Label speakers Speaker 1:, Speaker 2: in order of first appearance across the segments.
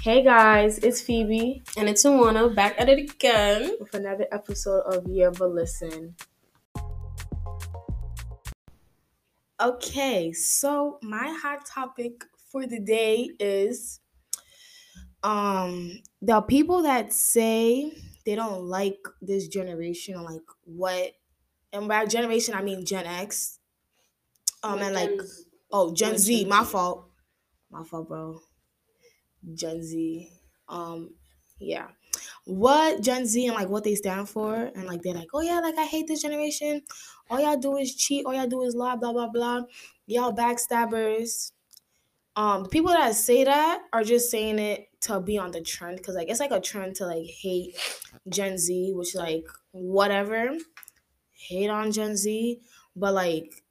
Speaker 1: Hey guys, it's Phebe
Speaker 2: And it's Unwana back at it again.
Speaker 1: with another episode of Yeah But Listen. Okay, so my hot topic for the day is um the people that say they don't like this generation or like what and by generation I mean Gen X. Um and like oh Gen Z, my fault. My fault, bro. Gen Z. Um yeah. What Gen Z and like what they stand for and like they're like, oh yeah, like I hate this generation. All y'all do is cheat, all y'all do is lie, blah blah blah. Y'all backstabbers. Um the people that say that are just saying it to be on the trend because like it's like a trend to like hate Gen Z, which like whatever. Hate on Gen Z, but like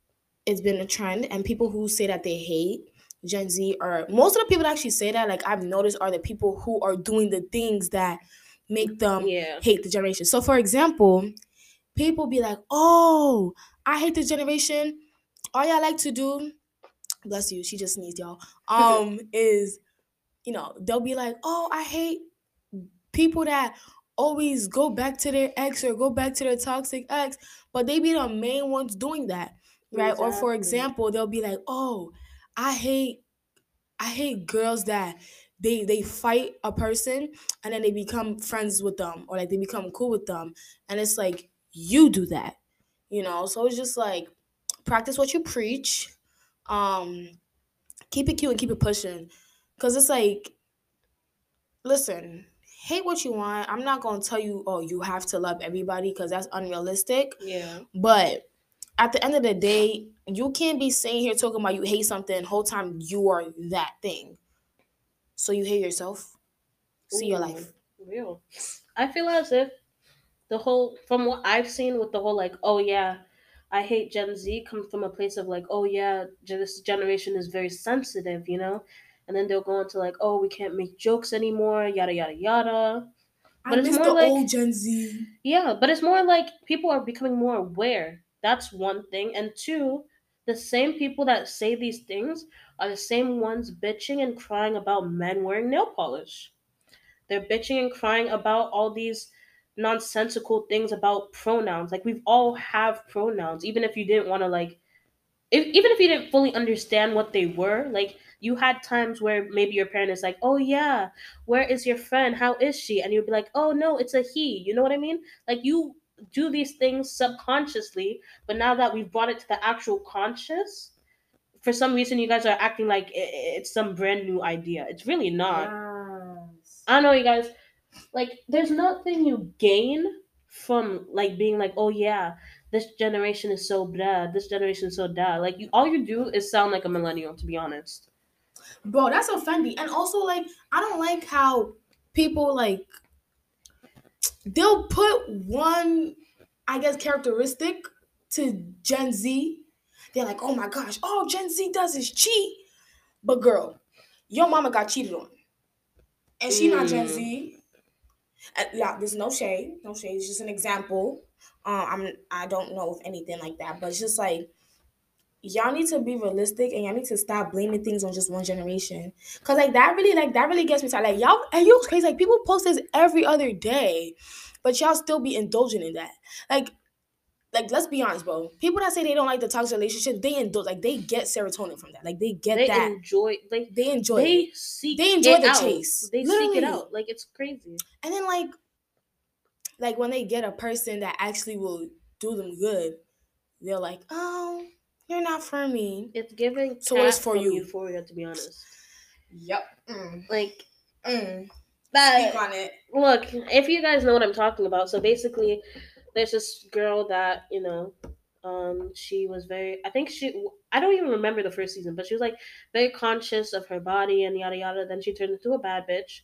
Speaker 1: it's been a trend and people who say that they hate Gen Z are most of the people that actually say that, like I've noticed, are the people who are doing the things that make them
Speaker 2: yeah.
Speaker 1: hate the generation. So, for example, people be like, "Oh, I hate this generation. All y'all like to do, bless you, she just sneezed, y'all. Um, is you know they'll be like, "Oh, I hate people that." Always go back to their ex or go back to their toxic ex, but they be the main ones doing that, right? Or for example, they'll be like, "Oh, I hate I hate girls that they they fight a person and then they become friends with them or like they become cool with them. And it's like you do that you know? So it's just like practice what you preach um keep it cute and keep it pushing. Because it's like listen hate what you want. I'm not gonna tell you oh you have to love everybody because that's unrealistic.
Speaker 2: Yeah.
Speaker 1: but at the end of the day, you can't be sitting here talking about you hate something whole time you are that thing. So you hate yourself. See your life.
Speaker 2: Real. I feel as if the whole, from what I've seen with the whole, like, oh yeah, I hate Gen Z comes from a place of like, oh yeah, this generation is very sensitive, you know? And then they'll go into like, oh, we can't make jokes anymore, yada, yada, yada.
Speaker 1: I
Speaker 2: But it's
Speaker 1: miss
Speaker 2: more
Speaker 1: the
Speaker 2: like-
Speaker 1: old Gen Z.
Speaker 2: Yeah, but it's more like people are becoming more aware. That's one thing. And two, the same people that say these things are the same ones bitching and crying about men wearing nail polish. They're bitching and crying about all these nonsensical things about pronouns. Like we've all have pronouns, even if you didn't want to like if, even if you didn't fully understand what they were, like you had times where maybe your parent is like, "Oh yeah, where is your friend? How is she?" And you'd be like, "Oh no, it's a he." You know what I mean? Like you do these things subconsciously, but now that we've brought it to the actual conscious, for some reason you guys are acting like it's some brand new idea. It's really not.
Speaker 1: Yes.
Speaker 2: I know, you guys. Like, there's nothing you gain from like being like, "Oh yeah, this generation is so bad. This generation is so da." Like, you all you do is sound like a millennial, to be honest.
Speaker 1: Bro, that's offending. And also like I don't like how people like they'll put one I guess characteristic to Gen Z. They're like, oh my gosh, all Gen Z does is cheat. But girl, your mama got cheated on. And she not Gen
Speaker 2: Mm.
Speaker 1: Z. Uh, yeah, there's no shade. No shade. It's just an example. Uh, I'm I don't know if anything like that, but it's just like y'all need to be realistic and y'all need to stop blaming things on just one generation. Cause like that really like that really gets me tired. Like y'all and you crazy. Like people post this every other day, but y'all still be indulging in that. Like like let's be honest, bro. People that say they don't like the toxic relationship, they indulge like they get serotonin from that. Like they get that.
Speaker 2: They
Speaker 1: that.
Speaker 2: enjoy like
Speaker 1: they enjoy
Speaker 2: they
Speaker 1: it.
Speaker 2: seek
Speaker 1: They enjoy the
Speaker 2: out.
Speaker 1: chase.
Speaker 2: They seek it out. Like it's crazy.
Speaker 1: And then like like when they get a person that actually will do them good, they're like, oh, you're not for me.
Speaker 2: It's giving
Speaker 1: So what is
Speaker 2: Kat
Speaker 1: for you?
Speaker 2: Euphoria, to be honest.
Speaker 1: Yep. Mm.
Speaker 2: Like
Speaker 1: Mm.
Speaker 2: that.
Speaker 1: Speak on it.
Speaker 2: look, if you guys know what I'm talking about, so basically, there's this girl that you know, um, she was very. I think she. I don't even remember the first season, but she was like very conscious of her body and yada yada. Then she turned into a bad bitch,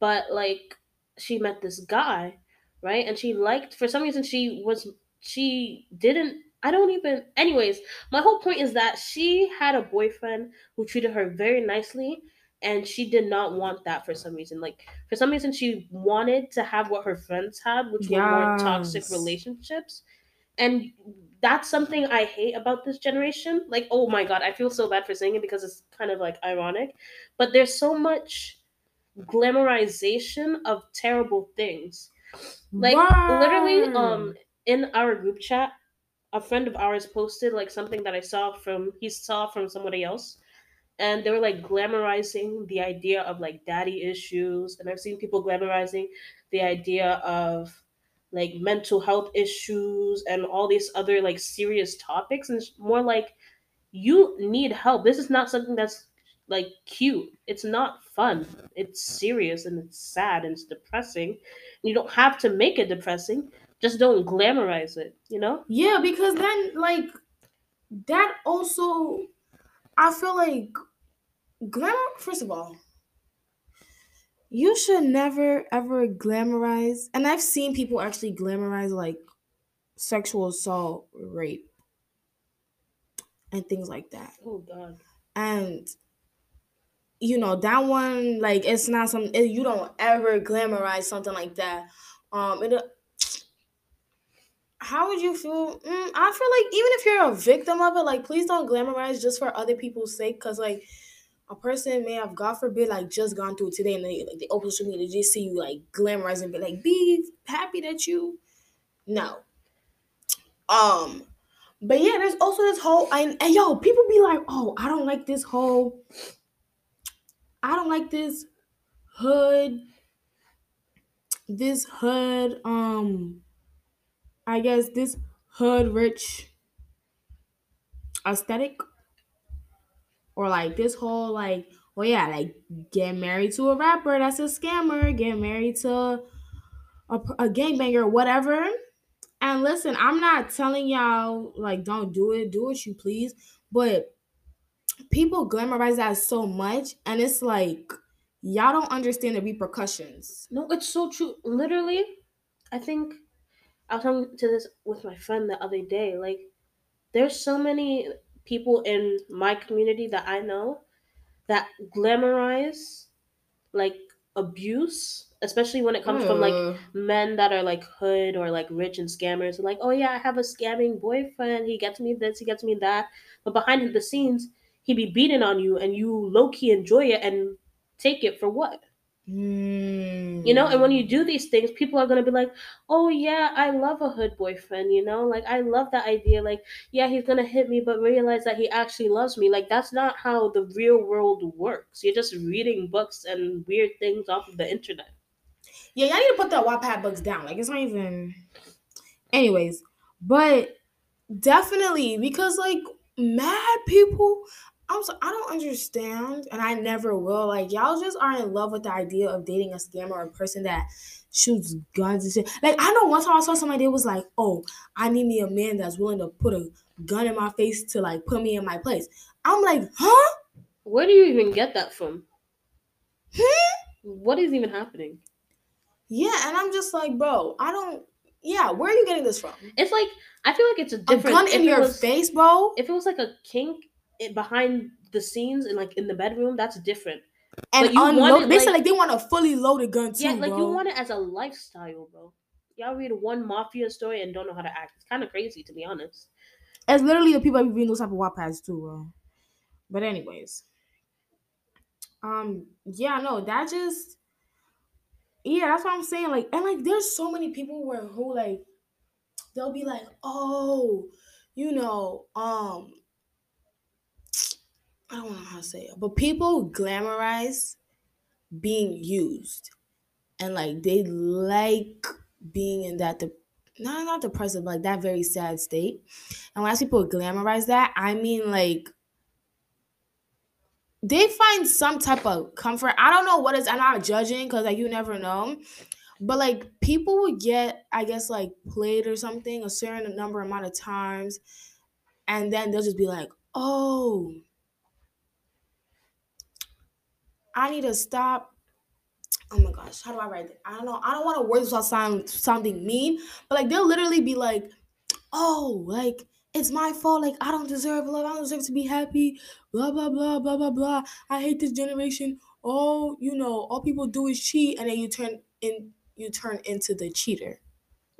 Speaker 2: but like she met this guy, right? And she liked for some reason she was she didn't. I don't even. Anyways, my whole point is that she had a boyfriend who treated her very nicely. And she did not want that for some reason. Like for some reason she wanted to have what her friends had, which were more toxic relationships. And that's something I hate about this generation. Like, oh my god, I feel so bad for saying it because it's kind of like ironic. But there's so much glamorization of terrible things. Like literally, um, in our group chat, a friend of ours posted like something that I saw from he saw from somebody else, and they were like glamorizing the idea of like daddy issues, and I've seen people glamorizing the idea of like mental health issues and all these other like serious topics, and it's more like you need help. This is not something that's like cute. It's not fun. It's serious and it's sad and it's depressing. You don't have to make it depressing. Just don't glamorize it, you know?
Speaker 1: Yeah, because then like that also I feel like glamour first of all you should never ever glamorize and I've seen people actually glamorize like sexual assault, rape and things like that.
Speaker 2: Oh god.
Speaker 1: And you know, that one like it's not some it, you don't ever glamorize something like that. Um it how would you feel? Mm, I feel like even if you're a victim of it, like please don't glamorize just for other people's sake, because like a person may have, God forbid, like just gone through it today, and they like they open social media, they just see you like glamorizing, be like, be happy that you. No. Um, but yeah, there's also this whole and, and yo, people be like, oh, I don't like this whole. I don't like this hood. This hood, um, I guess this hood rich aesthetic or like this whole like oh yeah like get married to a rapper that's a scammer get married to a, a gangbanger whatever and listen i'm not telling y'all like don't do it do what you please but people glamorize that so much and it's like y'all don't understand the repercussions
Speaker 2: No, it's so true. Literally, I think I was talking to this with my friend the other day. Like, there's so many people in my community that I know that glamorize like abuse, especially when it comes from like
Speaker 1: mm.
Speaker 2: men that are like hood or like rich and scammers. Like, oh yeah, I have a scamming boyfriend. He gets me this, he gets me that. But behind the scenes, he be beating on you, and you low key enjoy it and take it for what? Mm. You know, and when you do these things, people are gonna be like, "Oh yeah, I love a hood boyfriend." You know, like I love that idea. Like, yeah, he's gonna hit me, but realize that he actually loves me. Like that's not how the real world works. You're just reading books and weird things off of the internet.
Speaker 1: yeah y'all need to put the Wattpad books down like it's not even anyways but Definitely, because like mad people, I'm so I don't understand, and I never will. Like y'all just are in love with the idea of dating a scammer or a person that shoots guns and shit. Like I know one time I saw somebody that was like, "Oh, I need me a man that's willing to put a gun in my face to like put me in my place." I'm like, huh?
Speaker 2: Where do you even get that from?
Speaker 1: Hmm?
Speaker 2: What is even happening?
Speaker 1: Yeah, and I'm just like, bro, I don't. Yeah, where are you getting this from?
Speaker 2: It's like I feel like it's a
Speaker 1: A gun in your
Speaker 2: was-
Speaker 1: face, bro.
Speaker 2: If it was like a kink i- behind the scenes and like in the bedroom, that's different.
Speaker 1: And
Speaker 2: but you want
Speaker 1: unload.
Speaker 2: it,
Speaker 1: They said
Speaker 2: like-
Speaker 1: like they want a fully loaded gun too,
Speaker 2: yeah, like
Speaker 1: bro.
Speaker 2: you want it as a lifestyle, bro. Y'all read one mafia story and don't know how to act. It's kind of crazy, to be honest.
Speaker 1: It's literally the people that be reading those type of Wattpads too, bro. But anyways, um, yeah, no, that just, yeah, that's what I'm saying. Like, and like, there's so many people where who like, they'll be like, oh, you know, um, I don't know how to say it, but people glamorize being used, and like they like being in that de- not not depressive, like that very sad state. And when people glamorize that, I mean like they find some type of comfort. I don't know what is. I'm not judging because like you never know. But like people would get, I guess, like played or something a certain number amount of times, and then they'll just be like, "Oh, I need to stop." Oh my gosh, how do I write it? I don't know. I don't want to word this without sound sounding mean, but like they'll literally be like, "Oh, like it's my fault. Like I don't deserve love. I don't deserve to be happy. Blah blah blah blah blah blah. I hate this generation. Oh, you know, all people do is cheat, and then you turn in, you turn into the cheater,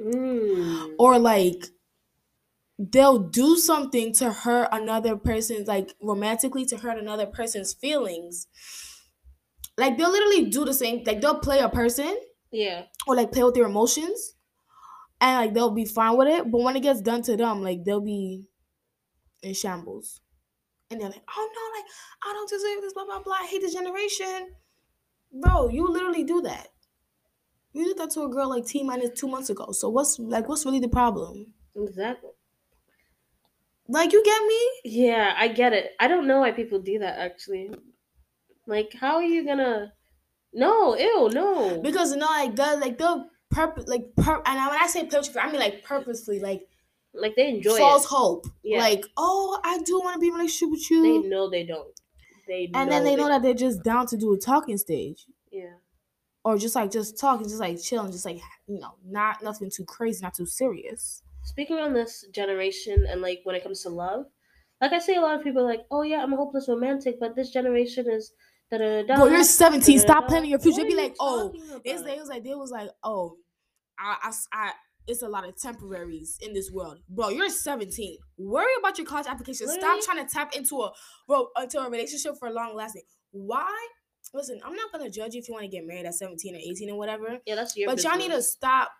Speaker 2: Mm.
Speaker 1: or like they'll do something to hurt another person's like romantically to hurt another person's feelings like they'll literally do the same. Like they'll play a person
Speaker 2: Yeah.
Speaker 1: or like play with their emotions, and like they'll be fine with it. But when it gets done to them, like they'll be in shambles, and they're like, "Oh no, like I don't deserve this, blah blah blah. I hate this generation." Bro, you literally do that. You did that to a girl like T minus two months ago. So what's like what's really the problem?
Speaker 2: Exactly.
Speaker 1: Like you get me?
Speaker 2: Yeah, I get it. I don't know why people do that actually. Like, how are you gonna? No, ew, no.
Speaker 1: Because you know, like the like the purpose like pur- and when I say purposefully, I mean like purposefully, like
Speaker 2: like they enjoy
Speaker 1: false
Speaker 2: it.
Speaker 1: hope.
Speaker 2: Yeah.
Speaker 1: Like, oh, I do want to be in a relationship with you.
Speaker 2: They know they don't. They
Speaker 1: and then they know that they're just down to do a talking stage.
Speaker 2: Yeah.
Speaker 1: Or just like just talking, just like chilling, just like you know, not nothing too crazy, not too serious.
Speaker 2: Speaking on this generation and like when it comes to love, like I say, a lot of people are like, "Oh yeah, I'm a hopeless romantic," but this generation is da da da.
Speaker 1: Bro, you're 17. Stop
Speaker 2: da-da-da.
Speaker 1: planning your future.
Speaker 2: What
Speaker 1: Be
Speaker 2: you
Speaker 1: like, oh,
Speaker 2: about?
Speaker 1: they was like they was like, oh, I, I, I it's a lot of temporaries in this world. Bro, you're 17. Worry about your college application.
Speaker 2: Literally.
Speaker 1: Stop trying to tap into a bro into a relationship for long lasting. Why? Listen, I'm not gonna judge you if you want to get married at 17 or 18 or whatever.
Speaker 2: Yeah, that's your.
Speaker 1: but y'all need to stop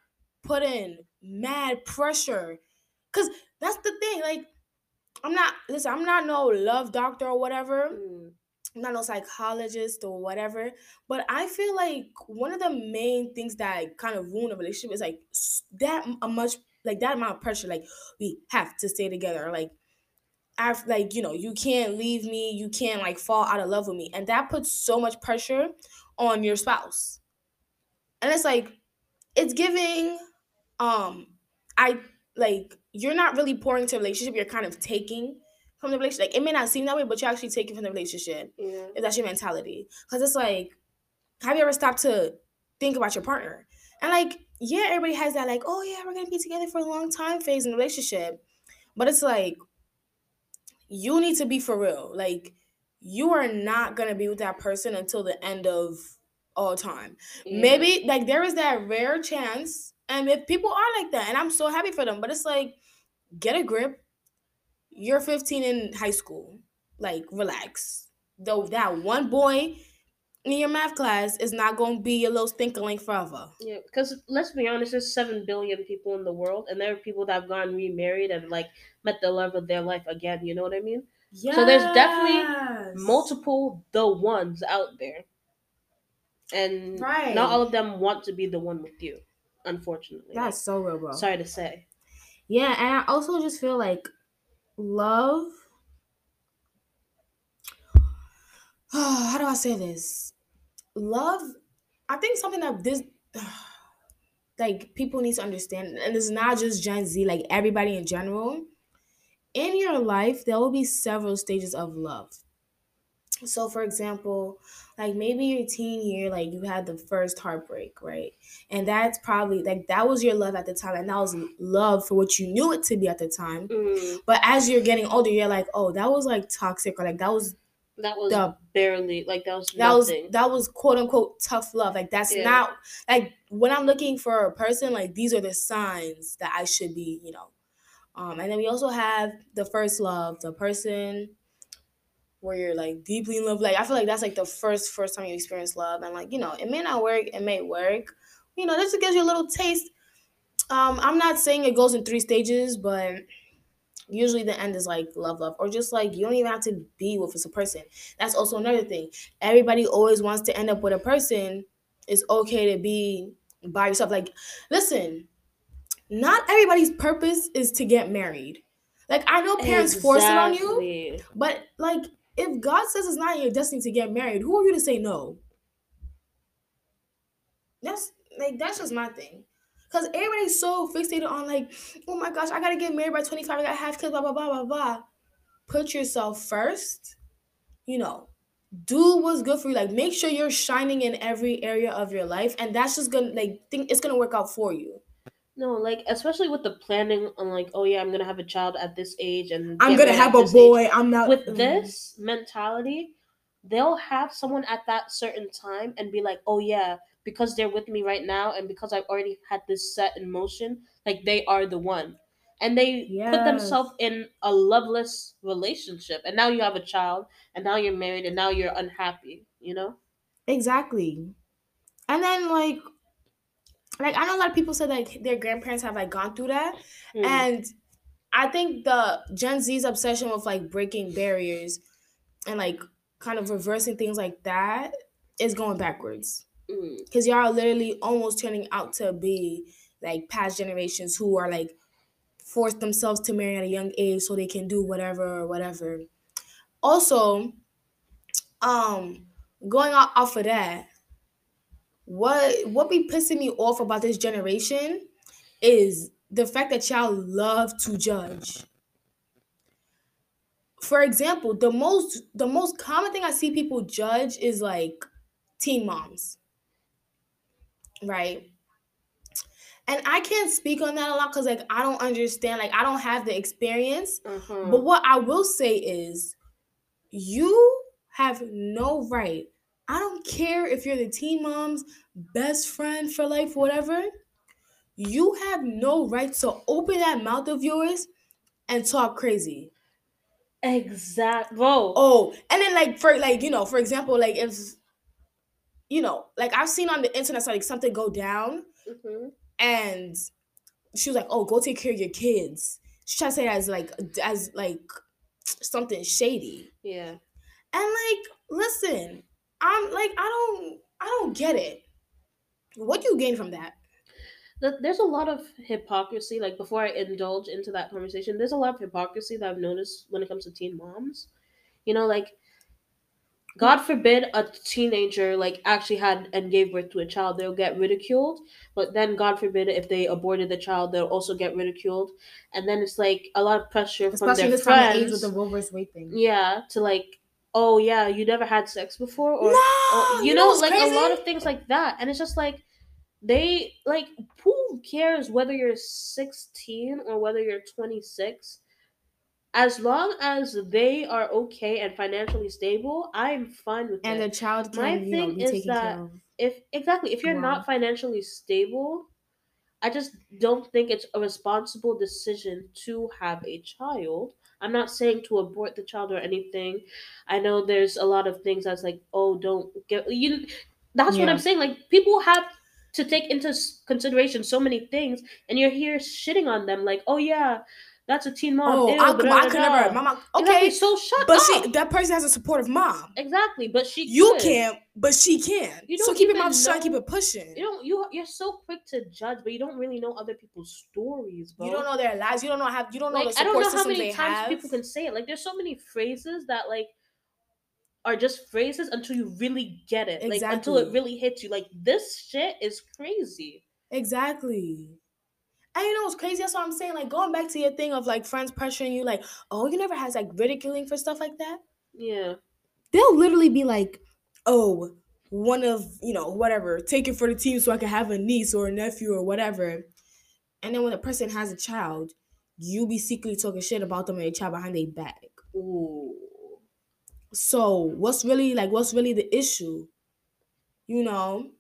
Speaker 1: putting mad pressure. Cause that's the thing. Like, I'm not listen, I'm not no love doctor or whatever.
Speaker 2: Mm,
Speaker 1: Not no psychologist or whatever, but I feel like one of the main things that kind of ruin a relationship is like that a much like that amount of pressure. Like we have to stay together. Like I've like you know you can't leave me. You can't like fall out of love with me, and that puts so much pressure on your spouse. And it's like it's giving um I like you're not really pouring into a relationship. You're kind of taking from the relationship. Like it may not seem that way, but you're actually taking from the relationship
Speaker 2: yeah.
Speaker 1: if that's your mentality. Because it's like, have you ever stopped to think about your partner? And like, yeah, everybody has that like, oh yeah, we're gonna be together for a long time phase in the relationship. But it's like, you need to be for real. Like, you are not gonna be with that person until the end of all time.
Speaker 2: yeah.
Speaker 1: Maybe like there is that rare chance, and if people are like that, and I'm so happy for them, but it's like, get a grip. You're 15 in high school. Like, relax. Though that one boy in your math class is not gonna be your little stinkerling forever.
Speaker 2: Yeah, because let's be honest, there's seven billion people in the world, and there are people that have gone remarried and like met the love of their life again. You know what I mean?
Speaker 1: Yeah.
Speaker 2: So there's definitely Multiple the ones out there, and
Speaker 1: Right.
Speaker 2: not all of them want to be the one with you. Unfortunately,
Speaker 1: That's so real, bro.
Speaker 2: sorry to say.
Speaker 1: Yeah, and I also just feel like love. How do I say this? Love, I think something that this, like people need to understand, and it's not just Gen Z, like everybody in general. In your life, there will be several stages of love. So, for example, like maybe your teen year, like you had the first heartbreak, right? And that's probably like that was your love at the time, and that was love for what you knew it to be at the time.
Speaker 2: Mm,
Speaker 1: But as you're getting older, you're like, oh, that was like toxic, or like that was
Speaker 2: that was
Speaker 1: The-
Speaker 2: barely like that was
Speaker 1: that was that was quote unquote tough love. Like that's
Speaker 2: Yeah.
Speaker 1: not like when I'm looking for a person, like these are the signs that I should be, you know. Um, and then we also have the first love, the person where you're like deeply in love. Like I feel like that's like the first first time you experience love, and like you know, it may not work, it may work. You know, this just gives you a little taste. Um, I'm not saying it goes in three stages, but usually the end is like love, love, or just like you don't even have to be with a person. That's also another thing. Everybody always wants to end up with a person. It's okay to be by yourself. Like, listen, not everybody's purpose is to get married. Like I know parents force it on you, but like if God says it's not your destiny to get married, who are you to say no? That's like that's just my thing. Cause everybody's so fixated on like, oh my gosh, I gotta get married by 25, I gotta have kids, blah blah blah blah blah. Put yourself first, you know. Do what's good for you. Like make sure you're shining in every area of your life, and that's just gonna like think it's gonna work out for you.
Speaker 2: No, like especially with the planning on like, oh yeah, I'm gonna have a child at this age and
Speaker 1: I'm gonna have a
Speaker 2: this age.
Speaker 1: boy. I'm not
Speaker 2: With
Speaker 1: Mm.
Speaker 2: this mentality, they'll have someone at that certain time and be like, oh yeah, because they're with me right now and because I've already had this set in motion, like they are the one. And they put themselves in a loveless relationship. And now you have a child and now you're married and now you're unhappy, you know?
Speaker 1: Exactly. And then like like I know a lot of people said like their grandparents have like gone through that.
Speaker 2: Mm.
Speaker 1: And I think the Gen Z's obsession with like breaking barriers and like kind of reversing things like that is going backwards.
Speaker 2: Mm.
Speaker 1: Because y'all are literally almost turning out to be like past generations who are like forced themselves to marry at a young age so they can do whatever or whatever. Also, um, going off of that, what what be pissing me off about this generation is the fact that y'all love to judge. For example, the most the most common thing I see people judge is like teen moms. Right? And I can't speak on that a lot because like I don't understand, like I don't have the experience.
Speaker 2: Uh-huh.
Speaker 1: But what I will say is you have no right. I don't care if you're the teen mom's best friend for life, whatever. You have no right to open that mouth of yours and talk crazy.
Speaker 2: Exact, bro.
Speaker 1: Oh, and then like for like you know, for example, like if you know, like I've seen on the internet like something go down
Speaker 2: Mhm.
Speaker 1: and she was like, "Oh, go take care of your kids." She tried to say it as like as like something shady.
Speaker 2: Yeah.
Speaker 1: And like, listen, I'm like, I don't, I don't get it. What do you gain from that?
Speaker 2: There's a lot of hypocrisy. Like before I indulge into that conversation, there's a lot of hypocrisy that I've noticed when it comes to teen moms. You know, like God forbid a teenager like actually had and gave birth to a child, they'll get ridiculed. But then God forbid if they aborted the child, they'll also get ridiculed. And then it's like a lot of pressure from
Speaker 1: Especially
Speaker 2: their
Speaker 1: this time of age
Speaker 2: friends.
Speaker 1: with the versus thing.
Speaker 2: yeah, to like, oh yeah, you never had sex before, or
Speaker 1: no,
Speaker 2: Oh, you, know, like
Speaker 1: crazy?
Speaker 2: a lot of things like that. And it's just like they like who cares whether you're 16 or whether you're 26 as long as they are okay and financially stable i'm fine with
Speaker 1: and
Speaker 2: it.
Speaker 1: the child can,
Speaker 2: My
Speaker 1: know,
Speaker 2: thing
Speaker 1: be
Speaker 2: is that- if exactly if you're
Speaker 1: Wow.
Speaker 2: not financially stable i just don't think it's a responsible decision to have a child i'm not saying to abort the child or anything. I know there's a lot of things that's like oh don't get you that's what i'm saying like people have to take into consideration so many things and you're here shitting on them like oh yeah that's a teen mom
Speaker 1: Oh,
Speaker 2: ew,
Speaker 1: I,
Speaker 2: blah,
Speaker 1: could- I could
Speaker 2: blah."
Speaker 1: never. My mom.
Speaker 2: Exactly,
Speaker 1: Okay,
Speaker 2: so shut
Speaker 1: but
Speaker 2: up But
Speaker 1: she that person has a supportive mom.
Speaker 2: exactly but she
Speaker 1: You
Speaker 2: could.
Speaker 1: can't, but she can.
Speaker 2: You
Speaker 1: so
Speaker 2: don't
Speaker 1: keep your mouth shut. Keep it pushing.
Speaker 2: You don't you you're so quick to judge, but you don't really know other people's stories, bro.
Speaker 1: You don't know their lives. You don't know how. You don't know
Speaker 2: like
Speaker 1: the
Speaker 2: I
Speaker 1: support
Speaker 2: don't know how many times
Speaker 1: have.
Speaker 2: people can say it. Like there's so many phrases that like are just phrases until you really get it. Like until it really hits you. Like this shit is crazy.
Speaker 1: Exactly. And you know what's crazy? That's what I'm saying. Like going back to your thing of like friends pressuring you, like, oh, you never has like ridiculing for stuff like that.
Speaker 2: Yeah.
Speaker 1: They'll literally be like, oh, one of you know whatever, take it for the team so I can have a niece or a nephew or whatever. And then when the person has a child, you be secretly talking shit about them and their child behind their back.
Speaker 2: Ooh.
Speaker 1: So what's really like what's really the issue? You know?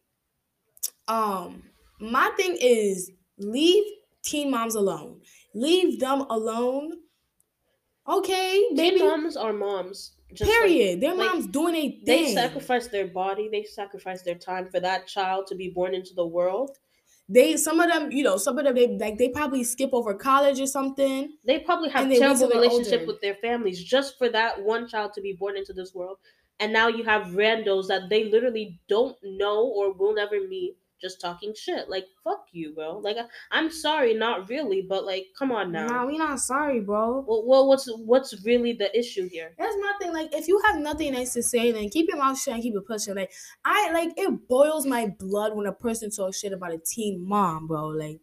Speaker 1: Um, my thing is leave teen moms alone. Leave them alone. Okay, baby.
Speaker 2: Teen moms are moms. Just like-
Speaker 1: Period. Their
Speaker 2: like,
Speaker 1: moms doing a
Speaker 2: they sacrifice their body, they sacrifice their time for that child to be born into the world.
Speaker 1: They some of them, you know, some of them they like they probably skip over college or something.
Speaker 2: They probably have
Speaker 1: they
Speaker 2: terrible relationship
Speaker 1: older.
Speaker 2: with their families just for that one child to be born into this world. And now you have randos that they literally don't know or will never meet just talking shit. Like fuck you, bro. Like I'm sorry, not really, but like come on now.
Speaker 1: Nah, we not sorry, bro.
Speaker 2: well, well, what's what's really the issue here?
Speaker 1: That's my thing. Like, if you have nothing nice to say, then keep your mouth shut and keep it pushing. Like, I like it boils my blood when a person talks shit about a teen mom, bro. Like,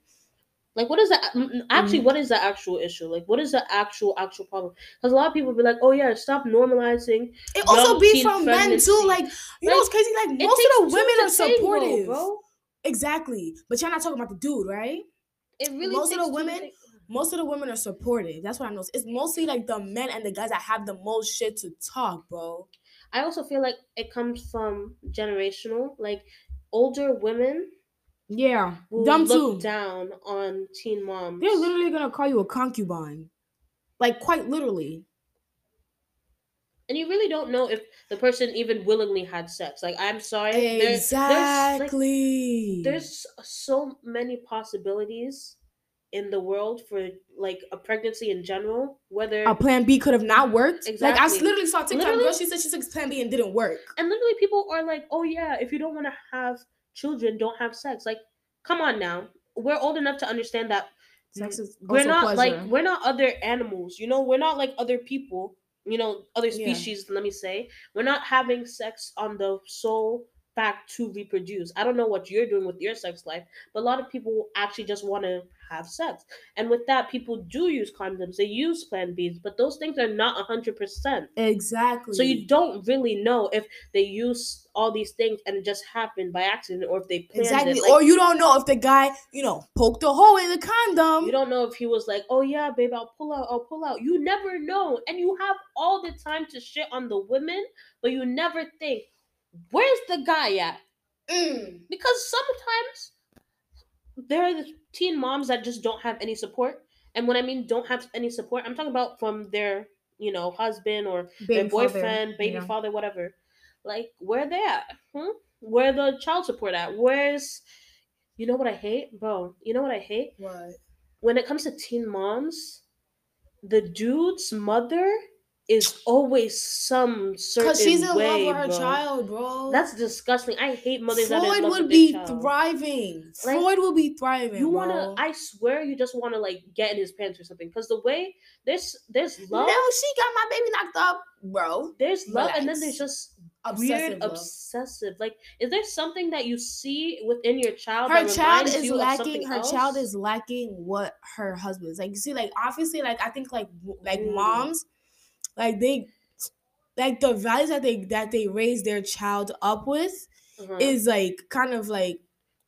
Speaker 2: Like what is that? Actually,
Speaker 1: Mm.
Speaker 2: what is the actual issue? Like what is the actual actual problem? Because a lot of people be like, oh yeah, stop normalizing.
Speaker 1: it also be from men too. Like, you know it's crazy? Like, most of the women are supportive.
Speaker 2: bro.
Speaker 1: Exactly, but you're not talking about the dude, right?
Speaker 2: It really
Speaker 1: Most of the women-. Most of the women are supportive. That's what I know. It's mostly like the men and the guys that have the most shit to talk, bro.
Speaker 2: I also feel like it comes from generational. Like older women
Speaker 1: Yeah,
Speaker 2: will
Speaker 1: them
Speaker 2: look
Speaker 1: too.
Speaker 2: down on teen moms.
Speaker 1: They're literally gonna call you a concubine, like quite literally.
Speaker 2: And you really don't know if the person even willingly had sex. Like I'm sorry, there- there's like,
Speaker 1: Exactly.
Speaker 2: there's so many possibilities in the world for like a pregnancy in general. Whether
Speaker 1: a plan B could have not worked. Exactly. Like I literally saw TikTok
Speaker 2: Literally-
Speaker 1: girl. She said she took plan B and didn't work.
Speaker 2: and literally people are like, oh yeah, if you don't want to have children, don't have sex. Like, come on now, we're old enough to understand that
Speaker 1: Sex is
Speaker 2: we're not
Speaker 1: pleasure.
Speaker 2: like we're not other animals you know we're not like other people you know other
Speaker 1: Yeah.
Speaker 2: species let me say we're not having sex on the sole fact to reproduce i don't know what you're doing with your sex life but a lot of people actually just want to have sex and with that people do use condoms they use plan b's but those things are not 100%
Speaker 1: exactly.
Speaker 2: so you don't really know if they use all these things and it just happened by accident or if they planned
Speaker 1: exactly,
Speaker 2: it. Like,
Speaker 1: or you don't know if the guy, you know, poked a hole in the condom.
Speaker 2: You don't know if he was like, "Oh yeah, babe, I'll pull out, I'll pull out." You never know, and you have all the time to shit on the women, but you never think, "Where's the guy at?"
Speaker 1: Mm.
Speaker 2: Because sometimes there are teen moms that just don't have any support, and when I mean don't have any support, I'm talking about from their, you know, husband or their
Speaker 1: Baby father,
Speaker 2: boyfriend, baby
Speaker 1: yeah.
Speaker 2: father, whatever. Like, where they at? Hmm? Where the child support at? Where's, you know what I hate, bro? You know what I hate?
Speaker 1: What?
Speaker 2: when it comes to teen moms, the dude's mother is always some certain
Speaker 1: Because she's in
Speaker 2: way,
Speaker 1: love with her
Speaker 2: bro.
Speaker 1: child, bro.
Speaker 2: That's disgusting. I hate mothers that are in
Speaker 1: Freud
Speaker 2: love
Speaker 1: would
Speaker 2: with
Speaker 1: be
Speaker 2: their child.
Speaker 1: thriving.
Speaker 2: Like,
Speaker 1: Freud would be thriving.
Speaker 2: You wanna? I swear, you just wanna like get in his pants or something. Because the way there's there's love,
Speaker 1: No, she got my baby knocked up, bro.
Speaker 2: there's love, and then there's just
Speaker 1: Obsessive
Speaker 2: weird,
Speaker 1: love.
Speaker 2: obsessive. Like, is there something that you see within your child?
Speaker 1: her
Speaker 2: that
Speaker 1: child is lacking her
Speaker 2: else?
Speaker 1: child is lacking what her husband is like you see like obviously like i think like like
Speaker 2: Mm.
Speaker 1: moms like they like the values that they that they raise their child up with
Speaker 2: Uh-huh.
Speaker 1: is like kind of like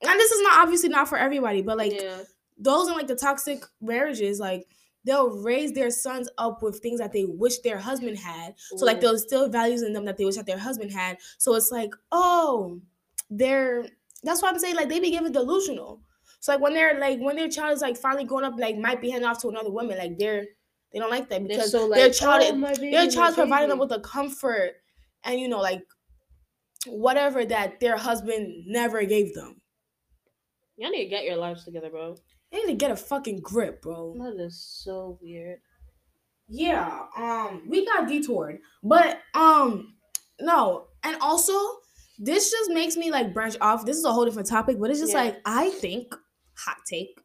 Speaker 1: and this is not obviously not for everybody but like
Speaker 2: yeah.
Speaker 1: those in like the toxic marriages like they'll raise their sons up with things that they wish their husband had so like
Speaker 2: Ooh.
Speaker 1: there's still values in them that they wish that their husband had so it's like oh they're that's why i'm saying like they be given delusional so like when they're like when their child is like finally growing up like might be heading off to another woman like they're they don't like that
Speaker 2: They're
Speaker 1: because
Speaker 2: so
Speaker 1: their
Speaker 2: like,
Speaker 1: child
Speaker 2: "Oh, baby,
Speaker 1: their
Speaker 2: my
Speaker 1: child's providing them with the comfort and you know like whatever that their husband never gave them
Speaker 2: Y'all need to get your lives together, bro.
Speaker 1: they need to get a fucking grip bro
Speaker 2: That is so weird.
Speaker 1: yeah um we got detoured but um no and also this just makes me like branch off this is a whole different topic but it's just
Speaker 2: Yeah.
Speaker 1: like i think hot take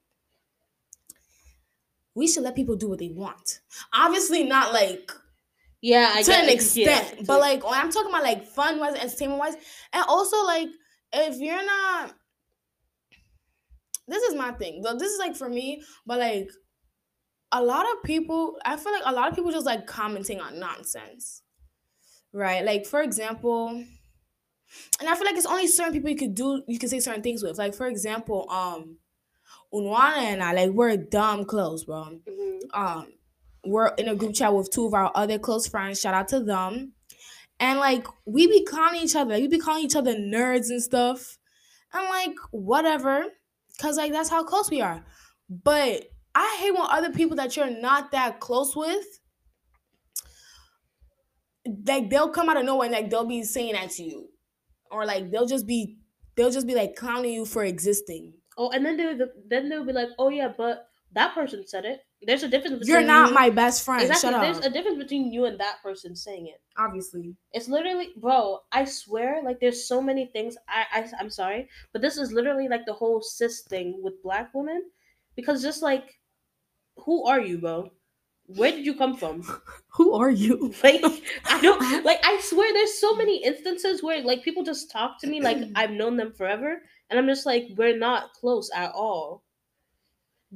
Speaker 1: we should let people do what they want. Obviously not like
Speaker 2: Yeah, I
Speaker 1: to an extent
Speaker 2: Yeah,
Speaker 1: but like when i'm talking about like fun wise entertainment wise and also like if you're not this is my thing though this is like for me but like a lot of people i feel like a lot of people just like commenting on nonsense. Right like for example and i feel like it's only certain people you could do you can say certain things with. Like for example um unwana and i like we're dumb close bro.
Speaker 2: Mhm.
Speaker 1: um we're in a group chat with two of our other close friends. Shout out to them. And like we be calling each other like, we be calling each other nerds and stuff. And like whatever because like that's how close we are. But i hate when other people that you're not that close with like they'll come out of nowhere and like they'll be saying that to you. Or like they'll just be they'll just be like clowning you for existing
Speaker 2: Oh, and then they then they'll be like, "Oh yeah, but that person said it." There's a difference. Between
Speaker 1: you're not
Speaker 2: you-
Speaker 1: my best friend
Speaker 2: exactly.
Speaker 1: shut
Speaker 2: There's
Speaker 1: up
Speaker 2: a difference between you and that person saying it.
Speaker 1: obviously
Speaker 2: It's literally, bro. I swear, like there's so many things. I, I I'm sorry, but this is literally like the whole cis thing with black women, because just like, who are you, bro? Where did you come from?
Speaker 1: who are you
Speaker 2: Like I don't like. I swear, there's so many instances where like people just talk to me like I've known them forever, and I'm just like, we're not close at all,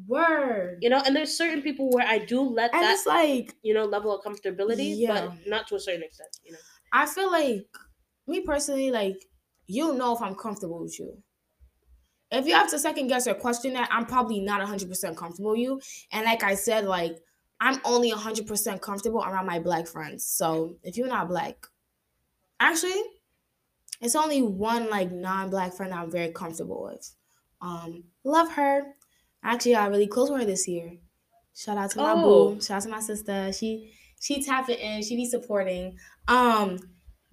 Speaker 1: word
Speaker 2: you know. And there's certain people where I do let
Speaker 1: and
Speaker 2: that
Speaker 1: like
Speaker 2: you know level of comfortability,
Speaker 1: Yeah.
Speaker 2: but not to a certain extent, you know.
Speaker 1: I feel like me personally, like you'll know if I'm comfortable with you. If you have to second guess or question that, I'm probably not 100% comfortable with you. And like I said, like I'm only 100% comfortable around my black friends. So if you're not black, actually, it's only one like non-black friend that I'm very comfortable with. Um, love her. Actually, I got really close with her this year. Shout out to my
Speaker 2: Oh.
Speaker 1: boo. Shout out to my sister. She She tapping in. She be supporting. Um,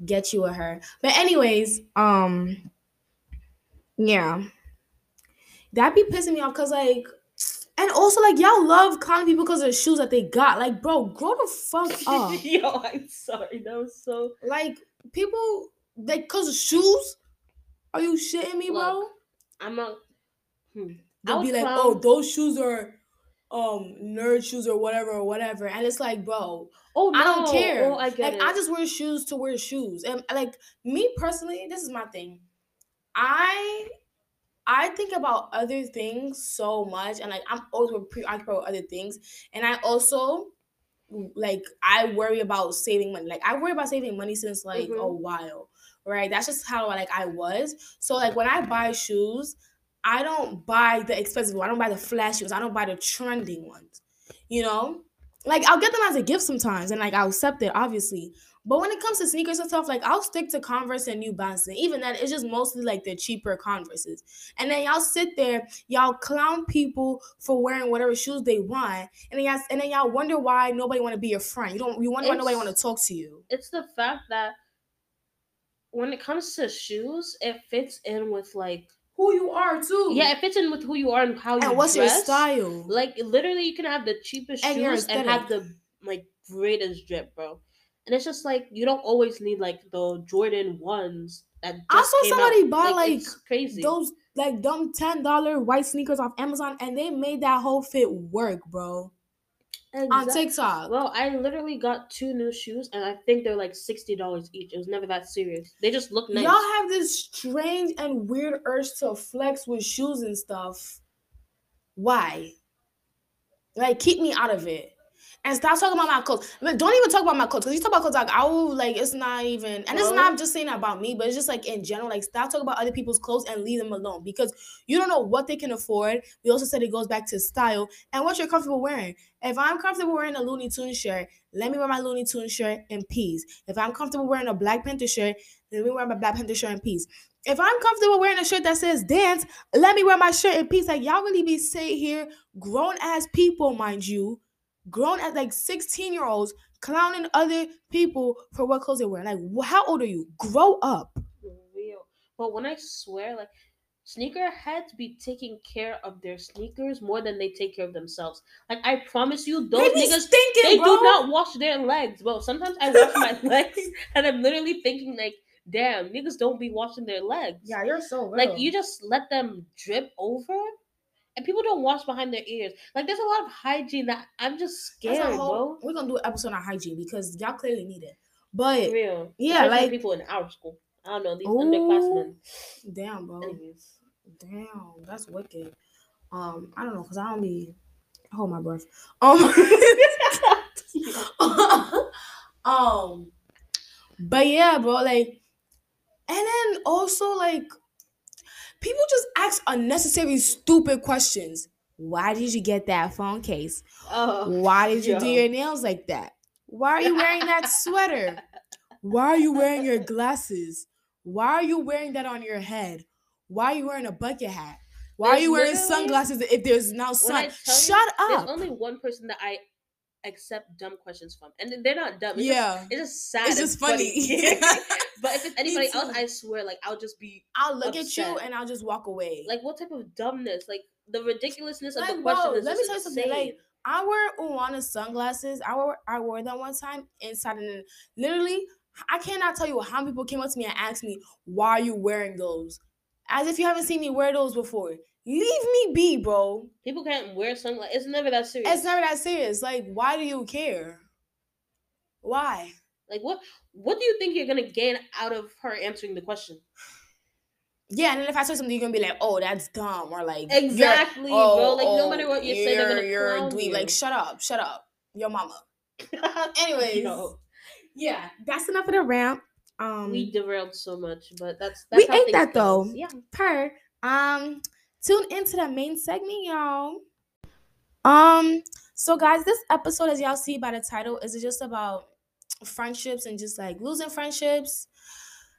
Speaker 1: get you with her. But anyways, um, yeah, that be pissing me off because like, and also like y'all love clowning people because of the shoes that they got. Like, bro, grow the fuck up.
Speaker 2: Yo, I'm sorry. That was so.
Speaker 1: like people, like, cause of shoes. Are you shitting me, bro?
Speaker 2: I'm not. Hmm.
Speaker 1: They'll be like,
Speaker 2: clown-
Speaker 1: oh, those shoes are um nerd shoes or whatever or whatever. And it's like, bro,
Speaker 2: Oh no!
Speaker 1: I don't care.
Speaker 2: Oh, I
Speaker 1: like
Speaker 2: it.
Speaker 1: I just wear shoes to wear shoes. And like me personally, this is my thing. I I think about other things so much and like I'm always preoccupied with other things. And I also like I worry about saving money. Like I worry about saving money since like a
Speaker 2: Mhm.
Speaker 1: while. Right? That's just how like I was. So like when I buy shoes, I don't buy the expensive one. I don't buy the flashy ones. I don't buy the trending ones. You know? Like I'll get them as a gift sometimes and like I'll accept it, obviously. But when it comes to sneakers and stuff, like I'll stick to Converse and New Balance. And even then, it's just mostly like the cheaper Converses. And then y'all sit there, y'all clown people for wearing whatever shoes they want, and then y'all and then y'all wonder why nobody want to be your friend. You don't. You wonder why nobody want to talk to you.
Speaker 2: it's the fact that when it comes to shoes, it fits in with like
Speaker 1: Who you are too.
Speaker 2: yeah, it fits in with who you are and how you
Speaker 1: And what's
Speaker 2: dress.
Speaker 1: your style?
Speaker 2: Like literally, you can have the cheapest
Speaker 1: And
Speaker 2: shoes and have the like greatest drip, bro. And it's just like you don't always need like the Jordan ones that. Just
Speaker 1: I saw somebody
Speaker 2: out.
Speaker 1: buy, like,
Speaker 2: it's crazy.
Speaker 1: Those like dumb ten dollar white sneakers off Amazon, and they made that whole fit work, bro. On TikTok.
Speaker 2: Well, I literally got two new shoes, and I think they're like sixty dollars each. It was never that serious. They just look nice.
Speaker 1: Y'all have this strange and weird urge to flex with shoes and stuff. Why? Like, keep me out of it. And stop talking about my clothes. Don't even talk about my clothes. Because you talk about clothes, like, I will, like, it's not even, and it's not just saying about me, but it's just like in general, like, stop talking about other people's clothes and leave them alone because you don't know what they can afford. We also said it goes back to style and what you're comfortable wearing. If I'm comfortable wearing a Looney Tune shirt, let me wear my Looney Tune shirt in peace. If I'm comfortable wearing a Black Panther shirt, let me wear my Black Panther shirt in peace. If I'm comfortable wearing a shirt that says dance, let me wear my shirt in peace. Like y'all really be sitting here, grown ass people, mind you, grown at like 16 year olds, clowning other people for what clothes they wear. Like, how old are you? Grow up.
Speaker 2: real. But when I swear, like sneaker heads be taking care of their sneakers more than they take care of themselves. Like I promise you, those
Speaker 1: They
Speaker 2: niggas
Speaker 1: stinking,
Speaker 2: they
Speaker 1: bro.
Speaker 2: do not wash their legs, bro. Sometimes I wash my legs and I'm literally thinking like, damn, niggas don't be washing their legs.
Speaker 1: Yeah, you're so real.
Speaker 2: Like you just let them drip over. And people don't wash behind their ears. Like there's a lot of hygiene that I'm just scared,
Speaker 1: whole-
Speaker 2: bro.
Speaker 1: We're gonna do an episode on hygiene because y'all clearly need it. But
Speaker 2: Real.
Speaker 1: Yeah,
Speaker 2: Especially
Speaker 1: like-
Speaker 2: people in our school. I don't know these
Speaker 1: Ooh.
Speaker 2: underclassmen.
Speaker 1: damn, bro.
Speaker 2: Anyways.
Speaker 1: Damn, that's wicked. Um, I don't know, cause I don't be hold my breath. Um, um, but yeah, bro, like, and then also like, people just ask unnecessary, stupid questions. Why did you get that phone case?
Speaker 2: Oh,
Speaker 1: Why did you do your nails like that? Why are you wearing that sweater? Why are you wearing your glasses? Why are you wearing that on your head? Why are you wearing a bucket hat? Why are you wearing sunglasses if there's now sun?
Speaker 2: Tell you,
Speaker 1: Shut
Speaker 2: There's
Speaker 1: up.
Speaker 2: only one person that I accept dumb questions from, and they're not dumb. It's
Speaker 1: yeah.
Speaker 2: just, it's just sad.
Speaker 1: It's just funny.
Speaker 2: but if it's anybody else. I swear, like I'll just be
Speaker 1: I'll look at you and I'll just walk away.
Speaker 2: like, what type of dumbness? Like the ridiculousness of
Speaker 1: Like,
Speaker 2: the question
Speaker 1: bro,
Speaker 2: is
Speaker 1: let me tell you something, like. I wear Unwana sunglasses. I wore I wore them one time inside and literally I cannot tell you how many people came up to me and asked me, why are you wearing those? As if you haven't seen me wear those before. Leave me be, bro.
Speaker 2: People can't wear sunglasses. It's never that serious.
Speaker 1: It's never that serious. Like, why do you care? Why?
Speaker 2: like what? What do you think you're gonna gain out of her answering the question?
Speaker 1: Yeah, and then if I say something, you're gonna be like, "Oh, that's dumb," or like, "You're-
Speaker 2: Exactly, bro. Like no matter what you say, they're gonna
Speaker 1: you're a
Speaker 2: clown
Speaker 1: dweeb."
Speaker 2: you.
Speaker 1: Like, shut up, shut up, your mama. Anyways,
Speaker 2: Yo,
Speaker 1: yeah, that's enough of the rant. Um,
Speaker 2: we derailed so much, but that's,
Speaker 1: We
Speaker 2: that's how
Speaker 1: ate that,
Speaker 2: goes.
Speaker 1: though.
Speaker 2: Yeah.
Speaker 1: per um, tune into the main segment, y'all. Um, so guys, this episode, as y'all see by the title, is just about friendships and just like losing friendships,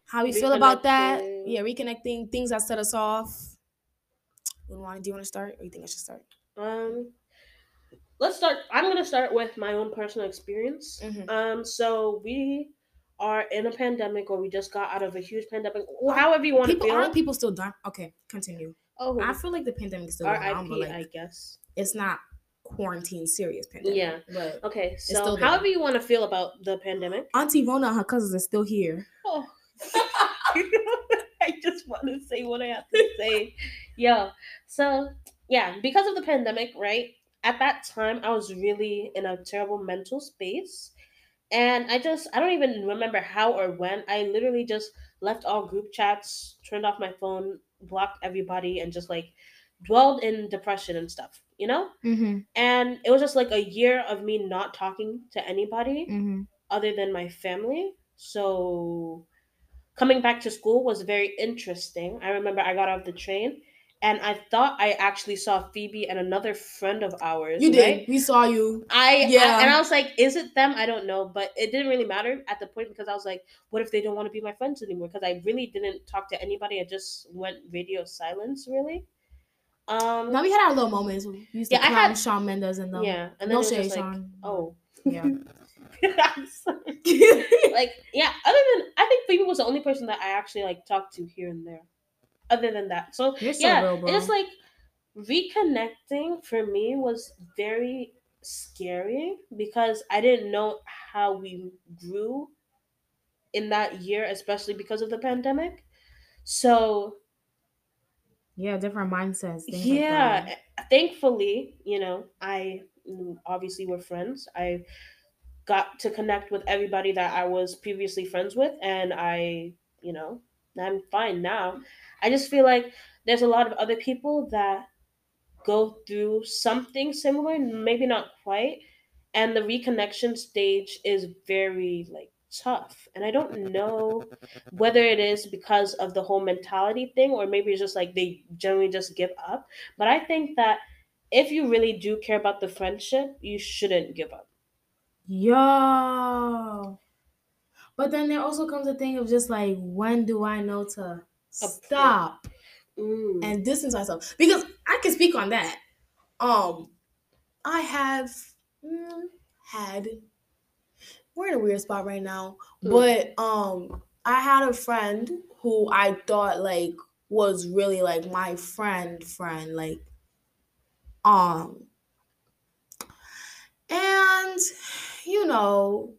Speaker 1: how we feel about that. Yeah, reconnecting things that set us off. Do you want to start, or you think I should start?
Speaker 2: Um, let's start. I'm gonna start with my own personal experience.
Speaker 1: Mhm.
Speaker 2: Um, so we are in a pandemic, or we just got out of a huge pandemic. However you want to feel.
Speaker 1: aren't people still dying. Okay, continue.
Speaker 2: oh,
Speaker 1: I feel like the pandemic is still going on, but
Speaker 2: R.I.P. I
Speaker 1: like
Speaker 2: guess.
Speaker 1: it's not quarantine serious pandemic.
Speaker 2: Yeah.
Speaker 1: But
Speaker 2: Okay, so
Speaker 1: still
Speaker 2: however you want to feel about the pandemic.
Speaker 1: Auntie Rona and her cousins are still here.
Speaker 2: Oh. I just want to say what I have to say. Yeah. So, yeah, because of the pandemic, right? At that time, I was really in a terrible mental space. And I just, I don't even remember how or when. I literally just left all group chats, turned off my phone, blocked everybody, and just like dwelled in depression and stuff, you know?
Speaker 1: Mm-hmm.
Speaker 2: And it was just like a year of me not talking to anybody
Speaker 1: Mm-hmm.
Speaker 2: other than my family. So coming back to school was very interesting. I remember I got off the train and I thought I actually saw Phebe and another friend of ours.
Speaker 1: You did.
Speaker 2: right?
Speaker 1: We saw you.
Speaker 2: I
Speaker 1: Yeah.
Speaker 2: yeah, and I was like, is it them? I don't know, but it didn't really matter at the point because I was like, what if they don't want to be my friends anymore? Because I really didn't talk to anybody. I just went radio silence, really. Um,
Speaker 1: Now we had our little moments. We used to
Speaker 2: Yeah, I had-
Speaker 1: Shawn Mendes and them.
Speaker 2: yeah, and then
Speaker 1: no shade,
Speaker 2: like,
Speaker 1: Shawn.
Speaker 2: oh,
Speaker 1: Yeah.
Speaker 2: Like yeah other than i think phebe was the only person that i actually like talked to here and there other than that. So
Speaker 1: You're so
Speaker 2: yeah
Speaker 1: real,
Speaker 2: it's like reconnecting for me was very scary because i didn't know how we grew in that year especially because of the pandemic. So
Speaker 1: yeah, different mindsets. things like
Speaker 2: yeah
Speaker 1: eh,
Speaker 2: thankfully you know i obviously were friends. I got to connect with everybody that i was previously friends with and i you know i'm fine now i just feel like there's a lot of other people that go through something similar maybe not quite and the reconnection stage is very like tough. And i don't know whether it is because of the whole mentality thing or maybe it's just like they generally just give up. But i think that if you really do care about the friendship you shouldn't give up.
Speaker 1: Yo. But then there also comes a thing of just like, when do I know to stop
Speaker 2: Mm.
Speaker 1: and distance myself? Because I can speak on that. Um, I have mm, had. We're in a weird spot right now,
Speaker 2: Mm.
Speaker 1: but um, I had a friend who I thought like was really like my friend, friend, like, um, and you know,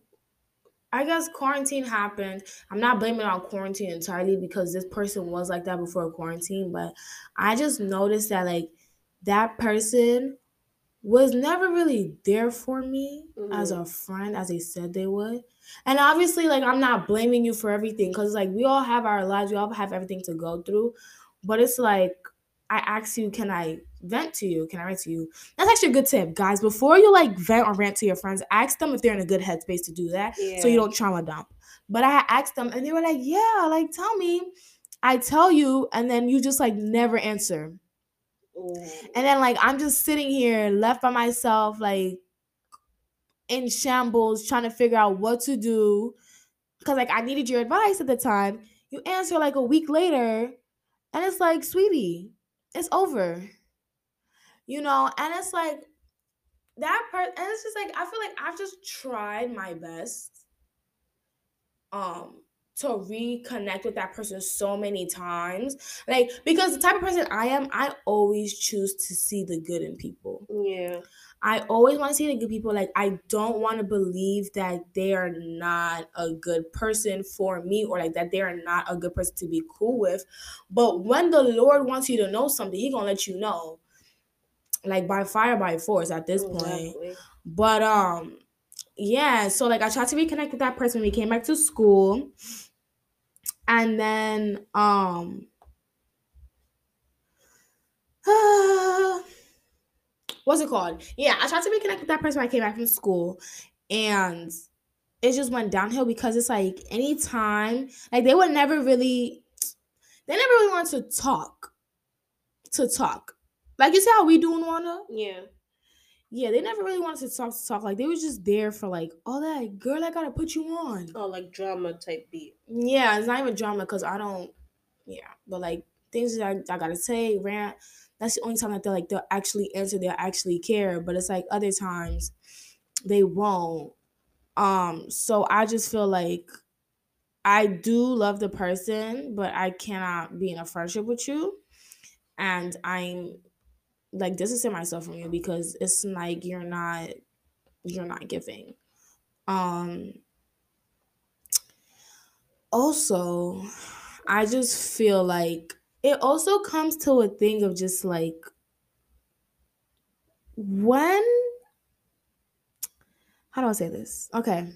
Speaker 1: I guess quarantine happened. I'm not blaming on quarantine entirely because this person was like that before quarantine, but I just noticed that like that person was never really there for me as mm-hmm. a friend as they said they would. And obviously like I'm not blaming you for everything cuz like we all have our lives, we all have everything to go through, but it's like I ask you, can I vent to you? Can I write to you? That's actually a good tip, guys. Before you like vent or rant to your friends, ask them if they're in a good headspace to do that so you don't trauma dump. But I asked them and they were like, yeah, like tell me. I tell you, and then you just like never answer.
Speaker 2: Ooh.
Speaker 1: And then like I'm just sitting here left by myself, like in shambles, trying to figure out what to do. Cause like I needed your advice at the time. You answer like a week later, and it's like, sweetie, it's over. You know, and it's like that part, and it's just like I feel like I've just tried my best um to reconnect with that person so many times. Like because the type of person I am, I always choose to see the good in people.
Speaker 2: yeah
Speaker 1: I always want to see the good people. Like I don't want to believe that they are not a good person for me or like that they are not a good person to be cool with. But when the Lord wants you to know something, He gonna let you know. Like by fire, by force at this point. But um, yeah. So like I tried to reconnect with that person when we came back to school, and then um, what's it called? Yeah, I tried to reconnect with that person when I came back from school, and it just went downhill because it's like anytime, like they would never really, they never really wanted to talk, to talk. Like you see how we doing Unwana?
Speaker 2: yeah
Speaker 1: Yeah, they never really wanted to talk to talk. Like they was just there for like, all that girl, I gotta put you on.
Speaker 2: oh like drama type beat
Speaker 1: Yeah, it's not even drama because I don't. Yeah, but like things that I, I gotta say, rant. that's the only time that they're like they'll actually answer, they'll actually care. But it's like other times they won't. Um, so I just feel like I do love the person, but I cannot be in a friendship with you. And I'm like distancing myself from you because it's like you're not you're not giving. Um also, I just feel like it also comes to a thing of just like when how do I say this? Okay.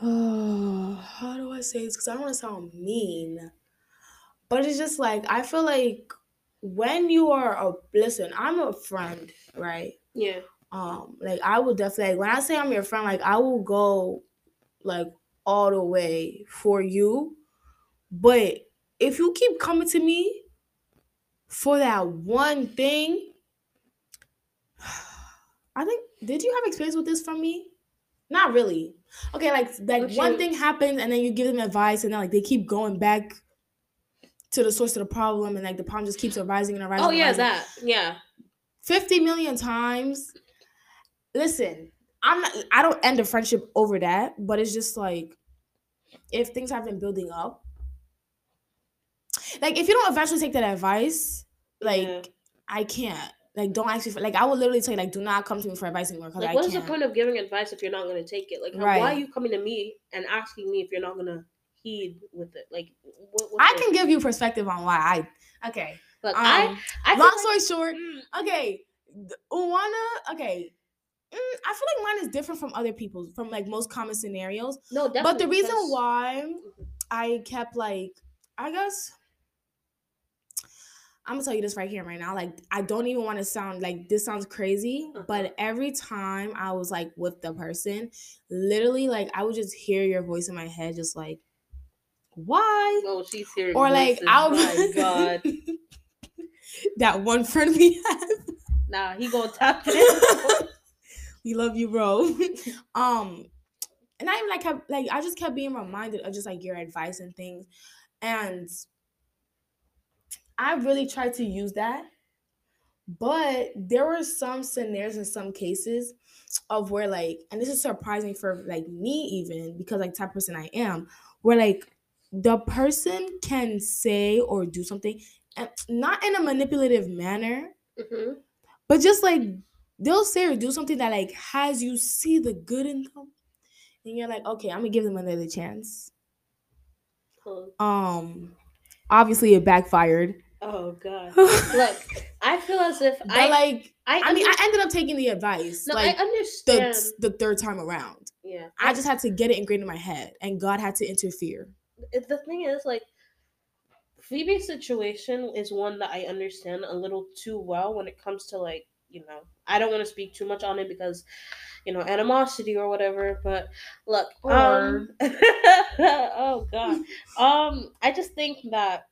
Speaker 1: Oh, how do I say this? Because I don't want to sound mean. But it's just like I feel like when you are a listen, I'm a friend, right?
Speaker 2: Yeah.
Speaker 1: Um, like I will definitely like, when I say I'm your friend, like I will go like all the way for you. But if you keep coming to me for that one thing, I think did you have experience with this from me? Not really. Okay, like like
Speaker 2: What
Speaker 1: one
Speaker 2: you-
Speaker 1: thing happens and then you give them advice and then like they keep going back to the source of the problem and like the problem just keeps arising and arising.
Speaker 2: Oh yeah,
Speaker 1: arising.
Speaker 2: that. Yeah.
Speaker 1: 50 million times. Listen, I'm not I don't end a friendship over that, but it's just like if things have been building up. Like if you don't eventually take that advice, like
Speaker 2: Yeah.
Speaker 1: I can't. Like don't ask me for like I would literally tell you like do not come to me for advice anymore
Speaker 2: Like,
Speaker 1: I
Speaker 2: what is the
Speaker 1: can't.
Speaker 2: point of giving advice if you're not going to take it? Like,
Speaker 1: Right.
Speaker 2: why are you coming to me and asking me if you're not going to heed with it? Like, what, what's
Speaker 1: I can give you perspective on why I okay.
Speaker 2: Look,
Speaker 1: Um,
Speaker 2: I, I
Speaker 1: long
Speaker 2: like-
Speaker 1: story short,
Speaker 2: Mm,
Speaker 1: okay, Unwana, okay. mm, I feel like mine is different from other people's, from like most common scenarios.
Speaker 2: no, definitely.
Speaker 1: but the reason
Speaker 2: because-
Speaker 1: why I kept like, I guess I'm gonna tell you this right here, right now. Like, I don't even want to sound like this sounds crazy,
Speaker 2: Uh-huh.
Speaker 1: but every time I was like with the person, literally, like I would just hear your voice in my head, just like, why?
Speaker 2: Oh, she's hearing.
Speaker 1: Or like. I'll
Speaker 2: My God.
Speaker 1: that one friend we have.
Speaker 2: Nah, he gonna tap it.
Speaker 1: we love you, bro. um, and I even like kept like I just kept being reminded of just like your advice and things, and I really tried to use that, but there were some scenarios in some cases of where like, and this is surprising for like me even because like type of person I am, where like the person can say or do something, and not in a manipulative manner,
Speaker 2: Mhm.
Speaker 1: but just like they'll say or do something that like has you see the good in them. And you're like okay i'm gonna give them another chance.
Speaker 2: Oh,
Speaker 1: um obviously it backfired.
Speaker 2: Oh God. Look, I feel as if I,
Speaker 1: like
Speaker 2: I,
Speaker 1: i mean i ended up taking the advice
Speaker 2: no,
Speaker 1: like
Speaker 2: I understand.
Speaker 1: the, the third time around.
Speaker 2: Yeah,
Speaker 1: i just had to get it ingrained in my head and god had to interfere
Speaker 2: the thing is like Phebe's situation is one that I understand a little too well when it comes to like you know I don't want to speak too much on it because you know animosity or whatever. But look, um, oh god, um, I just think that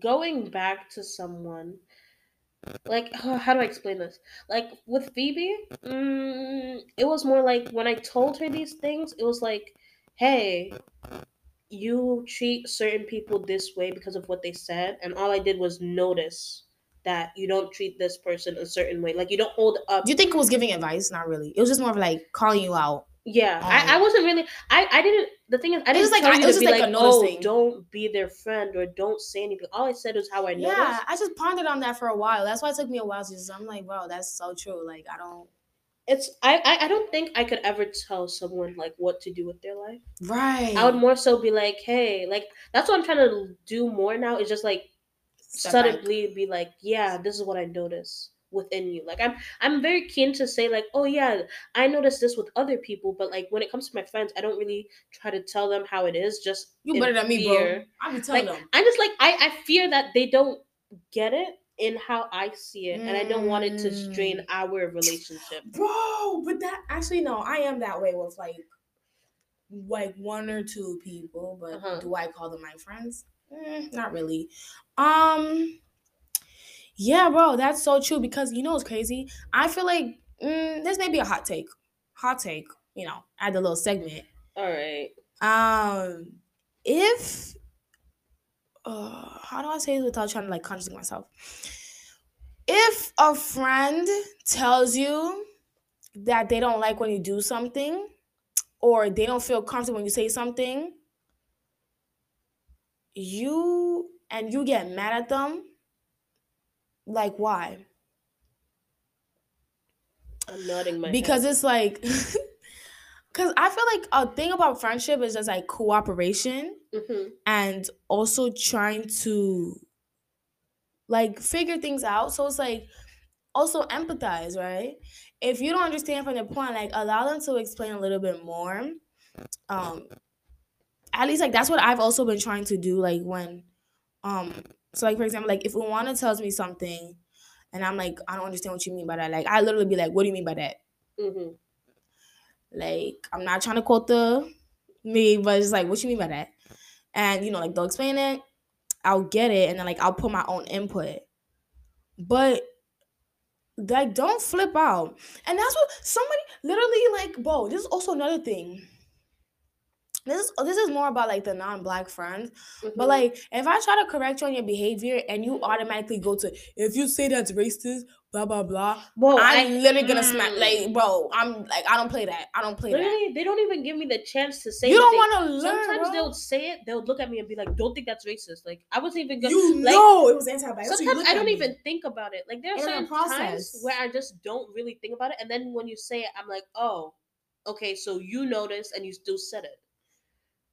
Speaker 2: going back to someone like how do I explain this? Like with Phebe, mm, it was more like when I told her these things, it was like, hey, you treat certain people this way because of what they said, and all I did was notice that you don't treat this person a certain way. Like you don't hold up.
Speaker 1: do you think it was giving advice not really it was just more of like calling you out
Speaker 2: yeah,
Speaker 1: Um,
Speaker 2: I, I wasn't really. I, I didn't. The thing is, I
Speaker 1: It was
Speaker 2: didn't
Speaker 1: like-
Speaker 2: tell
Speaker 1: I-
Speaker 2: you
Speaker 1: it was
Speaker 2: to
Speaker 1: just
Speaker 2: be
Speaker 1: like
Speaker 2: like, oh, don't be their friend or don't say anything. All I said was how I noticed.
Speaker 1: yeah i just pondered on that for a while that's why it took me a while to just i'm like bro that's so true like i don't
Speaker 2: It's I, I I don't think I could ever tell someone like what to do with their life.
Speaker 1: right
Speaker 2: I would more so be like, hey, like that's what I'm trying to do more now. Is just like
Speaker 1: Step back.
Speaker 2: suddenly be like, yeah, this is what I notice within you. Like I'm I'm very keen to say like, oh yeah, I noticed this with other people, but like when it comes to my friends, I don't really try to tell them how it is. Just
Speaker 1: you better than me bro i be telling
Speaker 2: Like
Speaker 1: them
Speaker 2: I'm just like I I fear that they don't get it in how I see it, and I don't want it to strain
Speaker 1: Mm.
Speaker 2: our relationship.
Speaker 1: bro but that actually no i am that way with like like one or two people but
Speaker 2: Uh-huh.
Speaker 1: do i call them my friends Mm, not really um yeah bro that's so true because you know it's crazy i feel like mm, this may be a hot take hot take you know add a little segment
Speaker 2: All right.
Speaker 1: um if uh how do I say this without trying to like contradict myself? If a friend tells you that they don't like when you do something or they don't feel comfortable when you say something, you and you get mad at them, like why?
Speaker 2: I'm nodding my
Speaker 1: because
Speaker 2: head.
Speaker 1: it's like because i feel like a thing about friendship is just like cooperation
Speaker 2: hmm
Speaker 1: and also trying to like figure things out. So it's like also empathize right? If you don't understand from the point like allow them to explain a little bit more um at least like that's what i've also been trying to do like when um so like for example like if Unwana tells me something and i'm like i don't understand what you mean by that like i literally be like what do you mean by that?
Speaker 2: Hmm
Speaker 1: Like, I'm not trying to quote the me, but it's like, what you mean by that? And you know, like they'll explain it, I'll get it, and then like I'll put my own input. But like, don't flip out. And that's what somebody literally like, bro. This is also another thing. This is this is more about like the non-black friends. But like, if I try to correct you on your behavior and you automatically go to, if you say that's racist, blah blah blah,
Speaker 2: Whoa,
Speaker 1: I'm
Speaker 2: I-
Speaker 1: literally gonna smack.
Speaker 2: Mm.
Speaker 1: Like, bro, I'm like, I don't play that. I don't play that.
Speaker 2: They don't even give me the chance to say.
Speaker 1: You don't want to learn.
Speaker 2: Sometimes
Speaker 1: bro.
Speaker 2: they'll say it. They'll look at me and be like, "Don't think that's racist." Like I wasn't even gonna.
Speaker 1: You
Speaker 2: like,
Speaker 1: know it was anti-black. That's what you
Speaker 2: Sometimes
Speaker 1: look
Speaker 2: I don't
Speaker 1: me.
Speaker 2: even think about it. Like there are
Speaker 1: In
Speaker 2: certain
Speaker 1: process.
Speaker 2: times where I just don't really think about it, and then when you say it, I'm like, "Oh, okay, so you noticed and you still said it."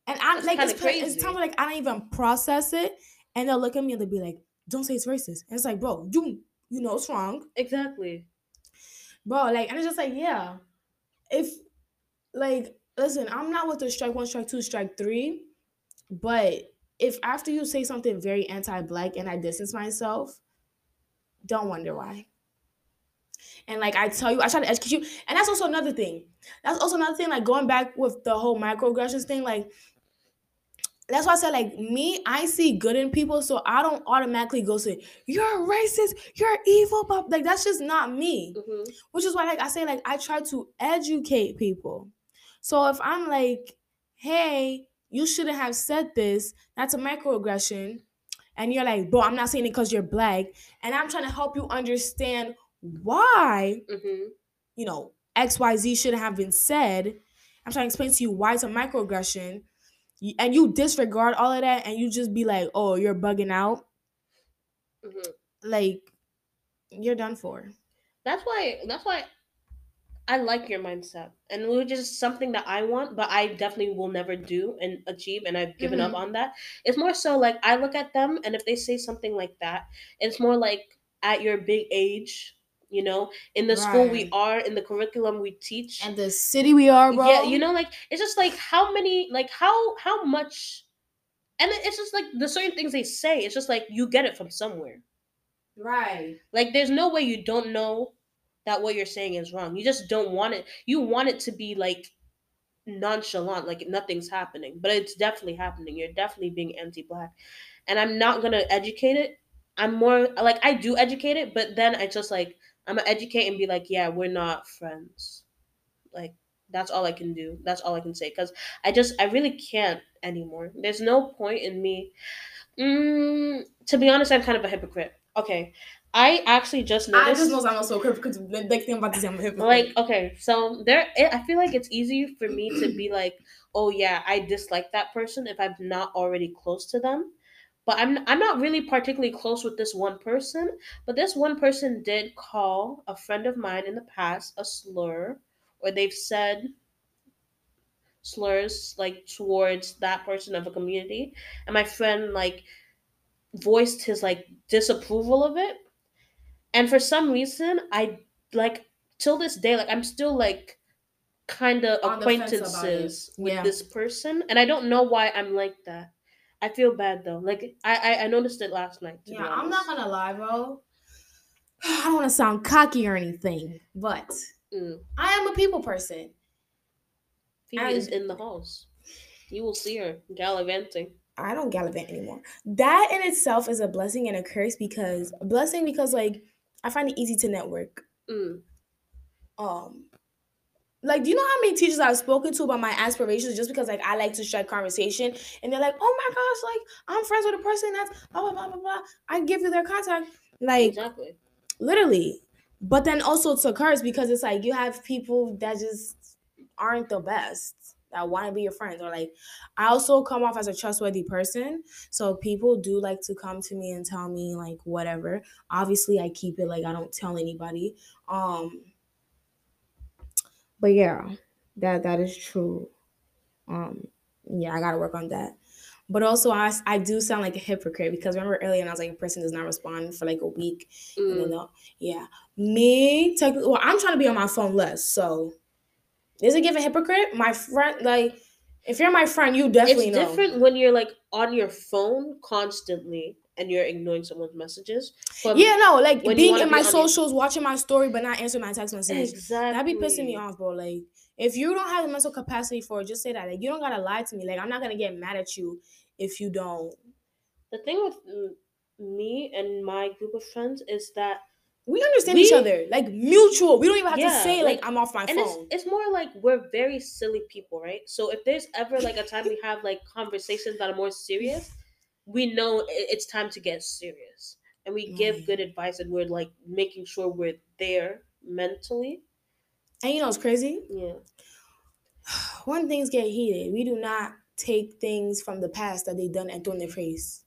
Speaker 1: And I
Speaker 2: That's
Speaker 1: like it's, pa- it's
Speaker 2: crazy.
Speaker 1: time like I don't even process it, and they'll look at me and they'll be like, "Don't say it's racist." And it's like, bro, you you know it's wrong,
Speaker 2: Exactly.
Speaker 1: bro. Like, and it's just like, yeah, if like listen, I'm not with the strike one, strike two, strike three, but if after you say something very anti-black and I distance myself, don't wonder why. And like I tell you, I try to educate you, and that's also another thing. That's also another thing. Like going back with the whole microaggressions thing, like that's why I said like me, I see good in people, so I don't automatically go say you're racist, you're evil, but like that's just not me.
Speaker 2: hmm
Speaker 1: Which is why like I say like I try to educate people. So if I'm like, hey, you shouldn't have said this, that's a microaggression, and you're like, bro, I'm not saying it because you're black, and I'm trying to help you understand why
Speaker 2: hmm
Speaker 1: you know, XYZ shouldn't have been said. I'm trying to explain to you why it's a microaggression. And you disregard all of that and you just be like, oh, you're bugging out.
Speaker 2: hmm
Speaker 1: Like, you're done for.
Speaker 2: That's why. That's why. I like your mindset, and which is something that I want, but I definitely will never do and achieve, and I've given up
Speaker 1: Mhm.
Speaker 2: on that. It's more so like I look at them, and if they say something like that, it's more like at your big age, you know, in the school we are, in the curriculum we teach.
Speaker 1: And the city we are, bro.
Speaker 2: Yeah, you know, like it's just like how many, like how how much, and it's just like the certain things they say. It's just like you get it from somewhere.
Speaker 1: Right.
Speaker 2: Like there's no way you don't know that what you're saying is wrong. You just don't want it. You want it to be like nonchalant, like nothing's happening, but it's definitely happening. You're definitely being anti-black, and I'm not gonna educate it. I'm more like I do educate it, but then I just like I'm gonna educate and be like, yeah, we're not friends. Like that's all I can do. That's all I can say because I just I really can't anymore. There's no point in me. Mm, to be honest, I'm kind of a hypocrite. Okay, I actually just
Speaker 1: I just know I'm also a hypocrite because the next thing I'm about to say, I'm a hypocrite.
Speaker 2: like okay so there it, i feel like it's easier for me to be like oh yeah i dislike that person if i'm not already close to them but i'm i'm not really particularly close with this one person but this one person did call a friend of mine in the past a slur or they've said slurs like towards that person of a community and my friend like voiced his like disapproval of it and for some reason i like till this day like i'm still like kind of
Speaker 1: On the fence about it.
Speaker 2: acquaintances with
Speaker 1: Yeah.
Speaker 2: this person and i don't know why i'm like that i feel bad though like i i, I noticed it last night to
Speaker 1: yeah, I'm not gonna lie, bro. I don't want to sound cocky or anything, but
Speaker 2: Mm.
Speaker 1: I am a people person.
Speaker 2: Phebe is in the house you will see her gallivanting
Speaker 1: I don't gallivant anymore. That in itself is a blessing and a curse because a blessing because like I find it easy to network.
Speaker 2: mm.
Speaker 1: Um like do you know how many teachers I've spoken to about my aspirations just because like I like to strike conversation and they're like, oh my gosh, like I'm friends with a person that's blah blah blah blah blah. I give you their contact. Like
Speaker 2: exactly.
Speaker 1: literally. But then also it's a curse because it's like you have people that just aren't the best that want to be your friends or like I also come off as a trustworthy person. So people do like to come to me and tell me like whatever. Obviously I keep it like I don't tell anybody. Um but yeah, that that is true. Um yeah, I got to work on that. But also I I do sound like a hypocrite because remember earlier and I was like a person does not respond for like a week and then
Speaker 2: Mm.
Speaker 1: yeah. Me technically well I'm trying to be on my phone less. So is it give a hypocrite? My friend like if you're my friend, you definitely
Speaker 2: It's
Speaker 1: know.
Speaker 2: different when you're like on your phone constantly and you're ignoring someone's messages. But
Speaker 1: Yeah, no, like being
Speaker 2: wanna
Speaker 1: in
Speaker 2: be
Speaker 1: my
Speaker 2: on your-
Speaker 1: socials, watching my story, but not answering my text message.
Speaker 2: exactly.
Speaker 1: That'd be pissing me off, bro. Like, if you don't have the mental capacity for it, just say that. Like, you don't gotta lie to me. Like, I'm not gonna get mad at you if you don't.
Speaker 2: The thing with mm, me and my group of friends is that
Speaker 1: We understand each other, like mutual. We don't even have to say like,
Speaker 2: like-
Speaker 1: I'm off my
Speaker 2: and it's
Speaker 1: phone.
Speaker 2: it's more like we're very silly people, right? So if there's ever like a time we have like conversations that are more serious, we know it's time to get serious, and we give good advice, and we're like making sure we're there mentally.
Speaker 1: And you know what's crazy?
Speaker 2: Yeah,
Speaker 1: When things get heated, we do not take things from the past that they done and throw in their face.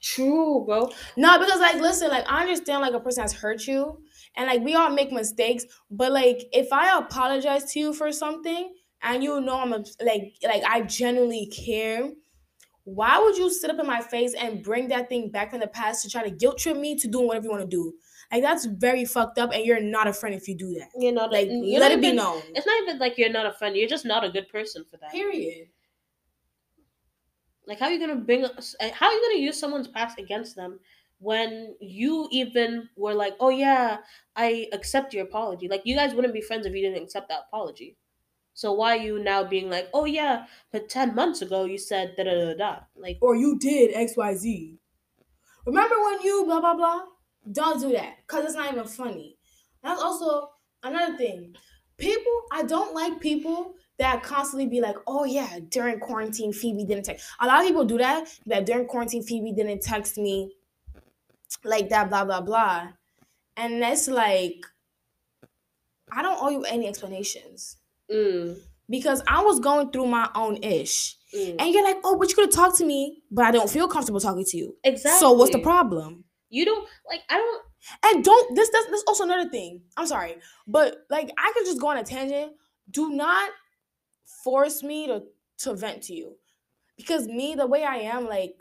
Speaker 2: true, bro.
Speaker 1: No, because like listen, like I understand like a person has hurt you and like we all make mistakes, but like if I apologize to you for something and you know I'm a, like like I genuinely care, why would you sit up in my face and bring that thing back from the past to try to guilt trip me to doing whatever you want to do? Like that's very fucked up and you're not a friend if you do that.
Speaker 2: You know,
Speaker 1: Like let it be known.
Speaker 2: It's not even like you're not a friend. You're just not a good person for that.
Speaker 1: Period.
Speaker 2: Like, how are you gonna bring? uh, How are you gonna use someone's past against them when you even were like, "Oh yeah, I accept your apology." Like, you guys wouldn't be friends if you didn't accept that apology. So why are you now being like, "Oh yeah, but ten months ago you said da da da da"? Like,
Speaker 1: Or you did XYZ. Remember when you blah blah blah? Don't do that. Cause it's not even funny. That's also another thing. People, I don't like people that constantly be like, oh yeah, during quarantine, Phebe didn't text. A lot of people do that. That during quarantine, Phebe didn't text me like that, blah blah blah. And that's like, I don't owe you any explanations.
Speaker 2: Mm,
Speaker 1: Because I was going through my own ish.
Speaker 2: mm.
Speaker 1: And you're like, oh, but you could have talked to me, but I don't feel comfortable talking to you.
Speaker 2: exactly.
Speaker 1: So what's the problem?
Speaker 2: You don't like. I don't.
Speaker 1: And don't this this this also another thing. I'm sorry, but like I could just go on a tangent. Do not force me to to vent to you, because me the way I am like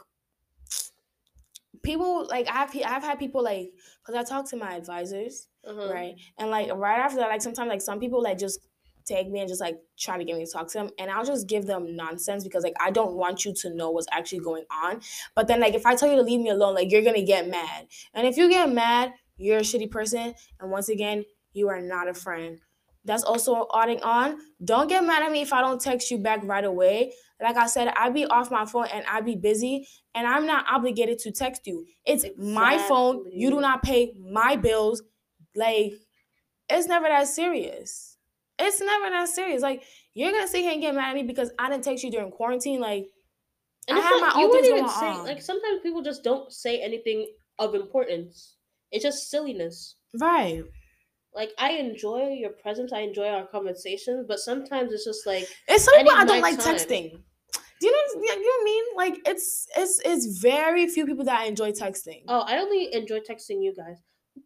Speaker 1: people like I've I've had people like because I talk to my advisors
Speaker 2: Uh-huh.
Speaker 1: right and like right after that like sometimes like some people like just tag me and just like try to get me to talk to them and I'll just give them nonsense because like I don't want you to know what's actually going on. But then like if I tell you to leave me alone like you're gonna get mad. And if you get mad you're a shitty person and once again you are not a friend. That's also adding on. Don't get mad at me if I don't text you back right away. Like I said I be off my phone and I be busy and I'm not obligated to text you. It's my phone. You do not pay my bills. Like it's never that serious it's never that serious. Like you're gonna sit here and get mad at me because I didn't text you during quarantine. Like
Speaker 2: And
Speaker 1: I have
Speaker 2: not,
Speaker 1: my
Speaker 2: you
Speaker 1: own things
Speaker 2: even say
Speaker 1: on.
Speaker 2: like sometimes people just don't say anything of importance. It's just silliness.
Speaker 1: right.
Speaker 2: Like I enjoy your presence, I enjoy our conversations, but sometimes it's just like
Speaker 1: It's some
Speaker 2: I
Speaker 1: people I don't like
Speaker 2: time.
Speaker 1: texting. Do you know? You know what I mean? Like it's it's it's very few people that I enjoy texting.
Speaker 2: oh, I only enjoy texting you guys.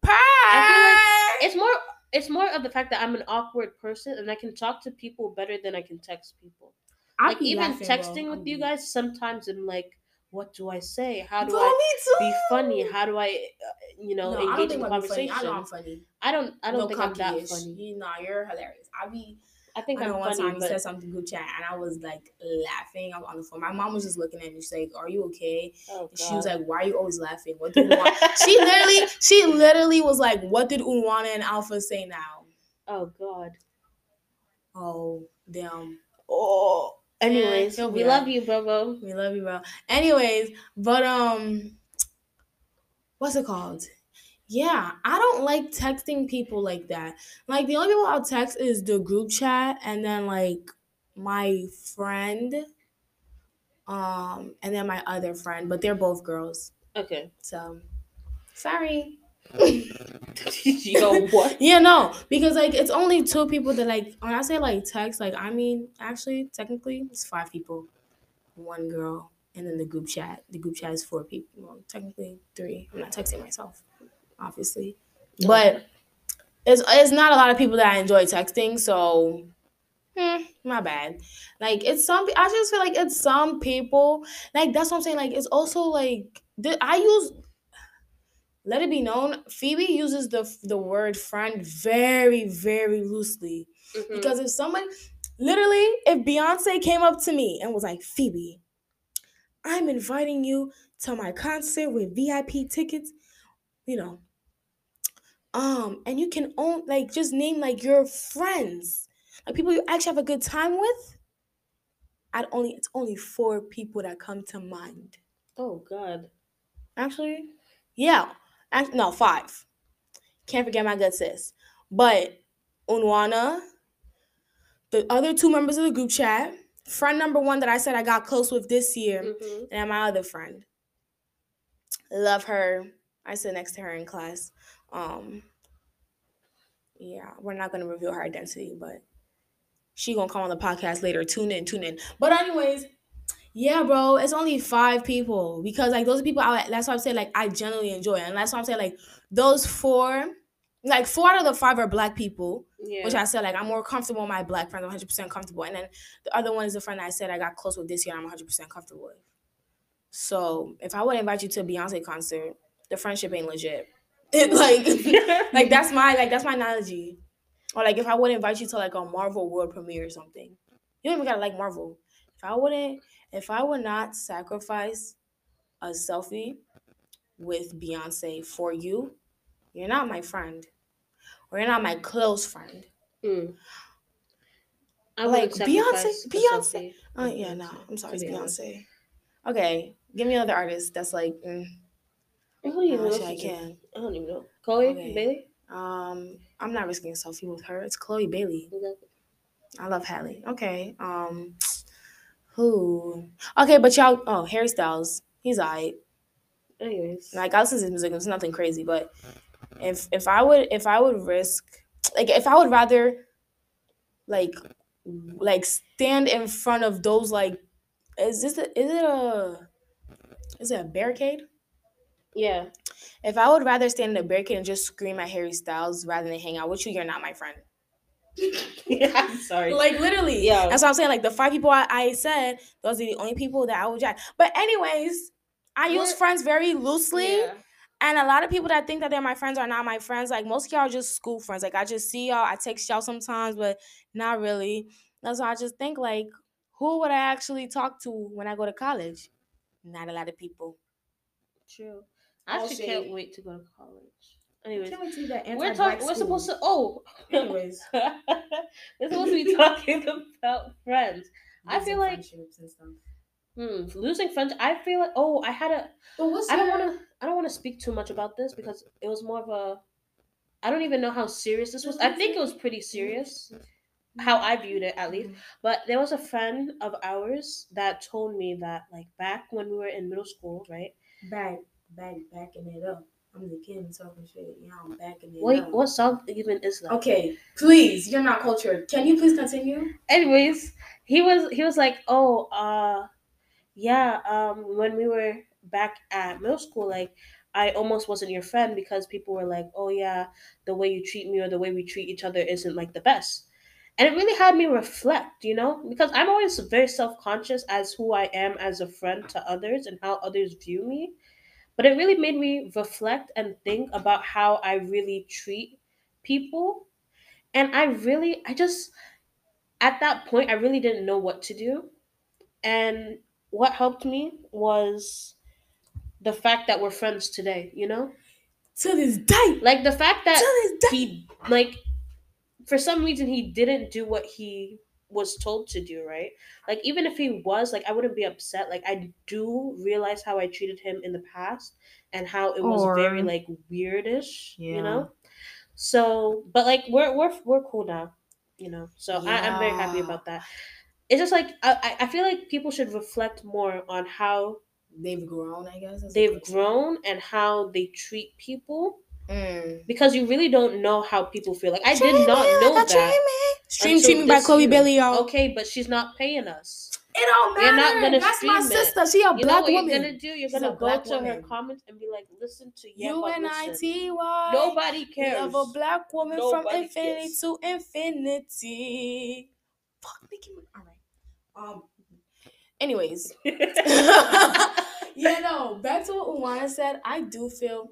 Speaker 1: Purr!
Speaker 2: It's more it's more of the fact that I'm an awkward person and I can talk to people better than I can text people.
Speaker 1: I
Speaker 2: like even
Speaker 1: laughing, bro.
Speaker 2: texting with
Speaker 1: I'm
Speaker 2: you guys, sometimes I'm like, what do I say? How do
Speaker 1: Bro,
Speaker 2: I be funny? How do I, uh, you know,
Speaker 1: no, don't
Speaker 2: engage
Speaker 1: think
Speaker 2: in conversation?
Speaker 1: I know I'm funny.
Speaker 2: I don't. I don't
Speaker 1: no
Speaker 2: think I'm that funny.
Speaker 1: You know, you're hilarious. I be.
Speaker 2: I think
Speaker 1: I
Speaker 2: I'm
Speaker 1: know one
Speaker 2: funny,
Speaker 1: time you
Speaker 2: but
Speaker 1: said something group chat and I was like laughing. I was on the phone. My mom was just looking at me. She's like, "Are you okay?"
Speaker 2: oh,
Speaker 1: She was like, "Why are you always laughing? What did Unwana?" she literally, she literally was like, "What did Unwana and Alpha say now?"
Speaker 2: oh God.
Speaker 1: Oh, damn.
Speaker 2: Oh. Anyways,
Speaker 1: he'll
Speaker 2: we
Speaker 1: be
Speaker 2: love you, Bobo.
Speaker 1: We love you, bro. Anyways, but um, what's it called? Yeah, I don't like texting people like that. Like the only people I'll text is the group chat and then like my friend, um, and then my other friend, but they're both girls.
Speaker 2: Okay.
Speaker 1: So sorry.
Speaker 2: Yo, what?
Speaker 1: Yeah, no, because like it's only two people that like when I say like text, like I mean actually technically it's five people, one girl, and then the group chat. The group chat is four people. Well, technically three. I'm not texting myself, obviously, but it's it's not a lot of people that I enjoy texting. So, hmm, my bad. Like it's some. I just feel like it's some people. Like that's what I'm saying. Like it's also like I use let it be known phebe uses the the word friend very very loosely
Speaker 2: Mhm.
Speaker 1: because if someone literally if beyonce came up to me and was like phebe i'm inviting you to my concert with vip tickets you know um and you can own like just name like your friends like people you actually have a good time with i'd only it's only four people that come to mind
Speaker 2: oh God.
Speaker 1: Actually, yeah. Act, no, five. Can't forget my good sis. But Unwana, the other two members of the group chat, friend number one that I said I got close with this year,
Speaker 2: hmm
Speaker 1: and my other friend. Love her. I sit next to her in class. Um, yeah, we're not gonna reveal her identity, but she gonna come on the podcast later. Tune in, tune in. But anyways, yeah, bro, it's only five people because like those people. I, that's why I'm saying like I generally enjoy, it. and that's why I'm saying like those four, like four out of the five are black people,
Speaker 2: Yeah.
Speaker 1: which I said like I'm more comfortable with my black friends. I'm 100 percent comfortable, and then the other one is the friend I said I got close with this year. I'm 100 percent comfortable with. So if I would invite you to a Beyonce concert, the friendship ain't legit. It, like like that's my like that's my analogy. Or like if I would invite you to like a Marvel world premiere or something. You don't even gotta like Marvel. If I wouldn't if I would not sacrifice a selfie with Beyonce for you, you're not my friend. Or you're not my close friend.
Speaker 2: Mm. I
Speaker 1: Like, Beyonce- Beyonce- Oh
Speaker 2: with
Speaker 1: yeah, no, I'm sorry, it's
Speaker 2: honest.
Speaker 1: Beyonce. Okay. Give me another artist that's like mm,
Speaker 2: I don't even know.
Speaker 1: I can.
Speaker 2: I don't even know. Chloe
Speaker 1: Okay.
Speaker 2: Bailey.
Speaker 1: Um I'm not risking a selfie with her. It's Chloe Bailey. Exactly. I love Halle. Okay. Um who? Okay, but y'all oh, Harry Styles. He's alright.
Speaker 2: Anyways.
Speaker 1: Like I listen to his music, it's nothing crazy, but if if I would if I would risk like if I would rather like like stand in front of those like is this a, is it a is it a barricade?
Speaker 2: Yeah.
Speaker 1: If I would rather stand in a barricade and just scream at Harry Styles rather than hang out with you, you're not my friend.
Speaker 2: yeah. I'm sorry.
Speaker 1: Like literally.
Speaker 2: Yeah.
Speaker 1: That's what I'm saying. Like the five people I, I said, those are the only people that I would jack. But anyways, I use
Speaker 2: We're-
Speaker 1: friends very loosely.
Speaker 2: Yeah.
Speaker 1: And a lot of people that think that they're my friends are not my friends. Like most of y'all are just school friends. Like I just see y'all, I text y'all sometimes, but not really. That's why I just think like, who would I actually talk to when I go to college? Not a lot of people.
Speaker 2: True. I
Speaker 1: All
Speaker 2: actually can't wait to go to college. Anyways,
Speaker 1: wait to that
Speaker 2: we're talking. We're supposed to. Oh.
Speaker 1: Anyways,
Speaker 2: we're supposed to be talking about friends. I feel like-
Speaker 1: friendships and stuff.
Speaker 2: Hmm. Losing friends. I feel like. Oh, I had a.
Speaker 1: But what's
Speaker 2: I don't want to. I don't want to speak too much about this because it was more of a. I don't even know how serious this was. I think it was pretty serious, how I viewed it at least. But there was a friend of ours that told me that, like, back when we were in middle school, right?
Speaker 1: back, back, backing it up. I'm the kid talking shit. Yeah, I'm backing it
Speaker 2: Wait,
Speaker 1: up.
Speaker 2: what song even is that?
Speaker 1: Okay, please. You're not cultured. Can you please continue?
Speaker 2: anyways he was he was like oh uh yeah um when we were back at middle school like i almost wasn't your friend because people were like oh yeah the way you treat me or the way we treat each other isn't like the best and it really had me reflect you know because i'm always very self-conscious as who i am as a friend to others and how others view me but it really made me reflect and think about how i really treat people and i really i just at that point, I really didn't know what to do. And what helped me was the fact that we're friends today, you know?
Speaker 1: To this day.
Speaker 2: Like the fact that he, like, for some reason, he didn't do what he was told to do, right? Like even if he was, like I wouldn't be upset. Like I do realize how I treated him in the past and how it was very like weirdish,
Speaker 1: Yeah.
Speaker 2: you know. So, but like we're we're we're cool now, you know. So I, I'm very happy about that. It's just like I- I feel like people should reflect more on how
Speaker 1: They've grown, I guess.
Speaker 2: They've grown and how they treat people
Speaker 1: Mm.
Speaker 2: because you really don't know how people feel. Like I
Speaker 1: Treat
Speaker 2: did not
Speaker 1: me like
Speaker 2: know
Speaker 1: I
Speaker 2: that.
Speaker 1: treat me. Stream
Speaker 2: until
Speaker 1: Treat Me by
Speaker 2: this
Speaker 1: Chloe
Speaker 2: year.
Speaker 1: Bailey, y'all.
Speaker 2: Okay, but she's not paying us.
Speaker 1: It don't
Speaker 2: We're
Speaker 1: matter.
Speaker 2: not gonna
Speaker 1: That's my
Speaker 2: stream it.
Speaker 1: sister. She a
Speaker 2: You know
Speaker 1: black
Speaker 2: what
Speaker 1: woman.
Speaker 2: you're gonna do? You're
Speaker 1: She's
Speaker 2: gonna go
Speaker 1: black
Speaker 2: to her comments and be like, "Listen to yeah,
Speaker 1: U
Speaker 2: but
Speaker 1: N I
Speaker 2: listen."
Speaker 1: T Y.
Speaker 2: Nobody cares.
Speaker 1: Love a black woman from
Speaker 2: Nobody
Speaker 1: infinity
Speaker 2: cares.
Speaker 1: to infinity. Fuck Nicki Minaj. All right. Um. Anyways, yeah, no. Back to what Unwana said. I do feel,